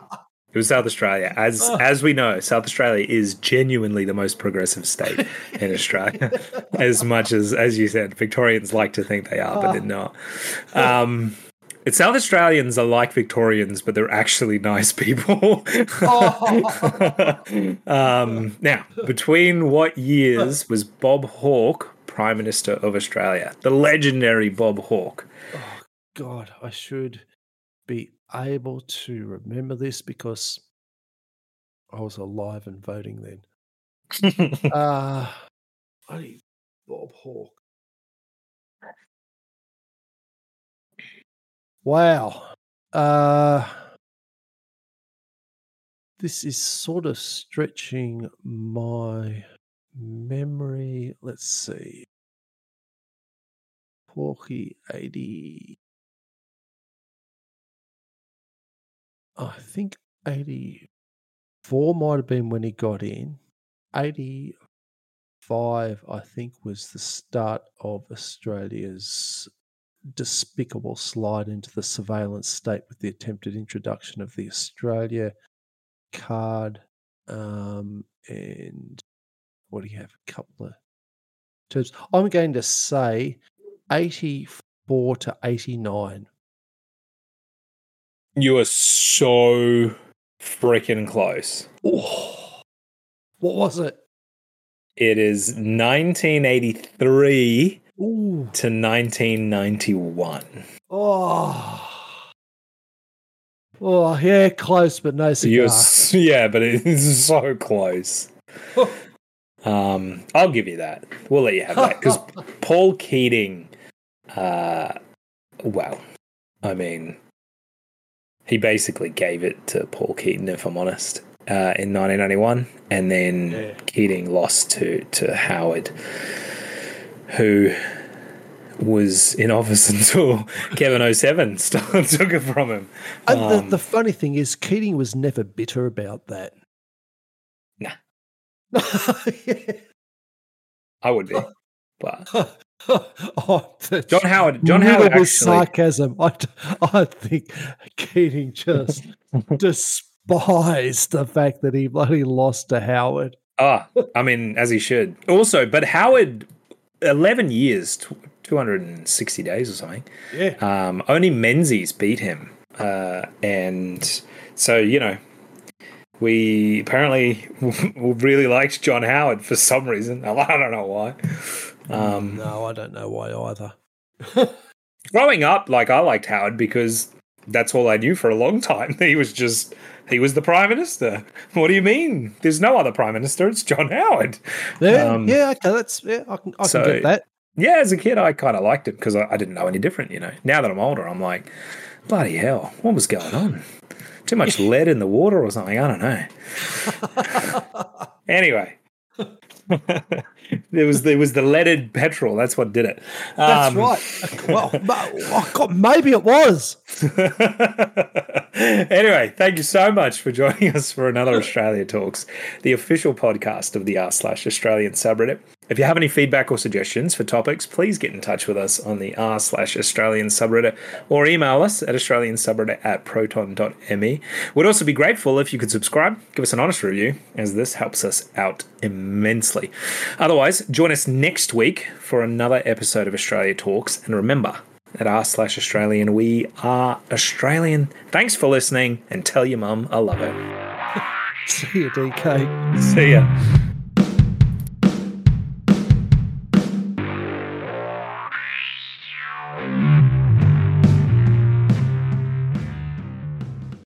Speaker 1: It was South Australia. As oh. as we know, South Australia is genuinely the most progressive state in Australia. as much as as you said, Victorians like to think they are, but they're not. Um, it's South Australians are like Victorians, but they're actually nice people. um, now, between what years was Bob Hawke Prime Minister of Australia? The legendary Bob Hawke.
Speaker 2: Oh, God, I should be able to remember this because I was alive and voting then. uh, Bob Hawke. Wow. Uh, this is sort of stretching my memory. Let's see. Porky 80. I think 84 might have been when he got in. 85, I think, was the start of Australia's despicable slide into the surveillance state with the attempted introduction of the Australia card. Um, and what do you have? A couple of terms. I'm going to say 84 to 89.
Speaker 1: You are so freaking close.
Speaker 2: Oh, what was it?
Speaker 1: It is 1983
Speaker 2: Ooh.
Speaker 1: to 1991.
Speaker 2: Oh. Oh, yeah, close, but no cigar.
Speaker 1: You're, yeah, but it's so close. um, I'll give you that. We'll let you have that because Paul Keating. Uh, well, I mean, he basically gave it to Paul Keating, if I'm honest, uh, in 1991, and then yeah. Keating lost to to Howard who was in office until Kevin 07 took it from him.
Speaker 2: And um, the, the, funny thing is, Keating was never bitter about that.
Speaker 1: Nah. yeah. I would be, but. oh, John Howard. John Howard. Actually,
Speaker 2: sarcasm. I, I think Keating just despised the fact that he bloody lost to Howard.
Speaker 1: Ah, I mean, as he should. Also, but Howard 11 years, 260 days or something.
Speaker 2: Yeah.
Speaker 1: Um, only Menzies beat him. Uh, and so, you know, we apparently really liked John Howard for some reason. I don't know why. Um,
Speaker 2: no, I don't know why either.
Speaker 1: growing up, like I liked Howard because that's all I knew for a long time. He was just he was the prime minister. What do you mean? There's no other prime minister. It's John Howard.
Speaker 2: Yeah, um, yeah, okay, that's yeah, I can, I so, can get that.
Speaker 1: Yeah, as a kid, I kind of liked it because I, I, didn't know any different. You know, now that I'm older, I'm like, bloody hell, what was going on? Too much lead in the water or something? I don't know. anyway, it was it was the leaded petrol. That's what did it.
Speaker 2: That's um, right. Well, oh God, maybe it was.
Speaker 1: anyway, thank you so much for joining us for another Australia Talks, the official podcast of the r slash Australian subreddit. If you have any feedback or suggestions for topics, please get in touch with us on the r slash Australian subreddit or email us at Australian subreddit at proton.me. We'd also be grateful if you could subscribe, give us an honest review, as this helps us out immensely. Otherwise, join us next week for another episode of Australia Talks. And remember, at r slash Australian, we are Australian. Thanks for listening and tell your mum I love her.
Speaker 2: See you, DK.
Speaker 1: See ya.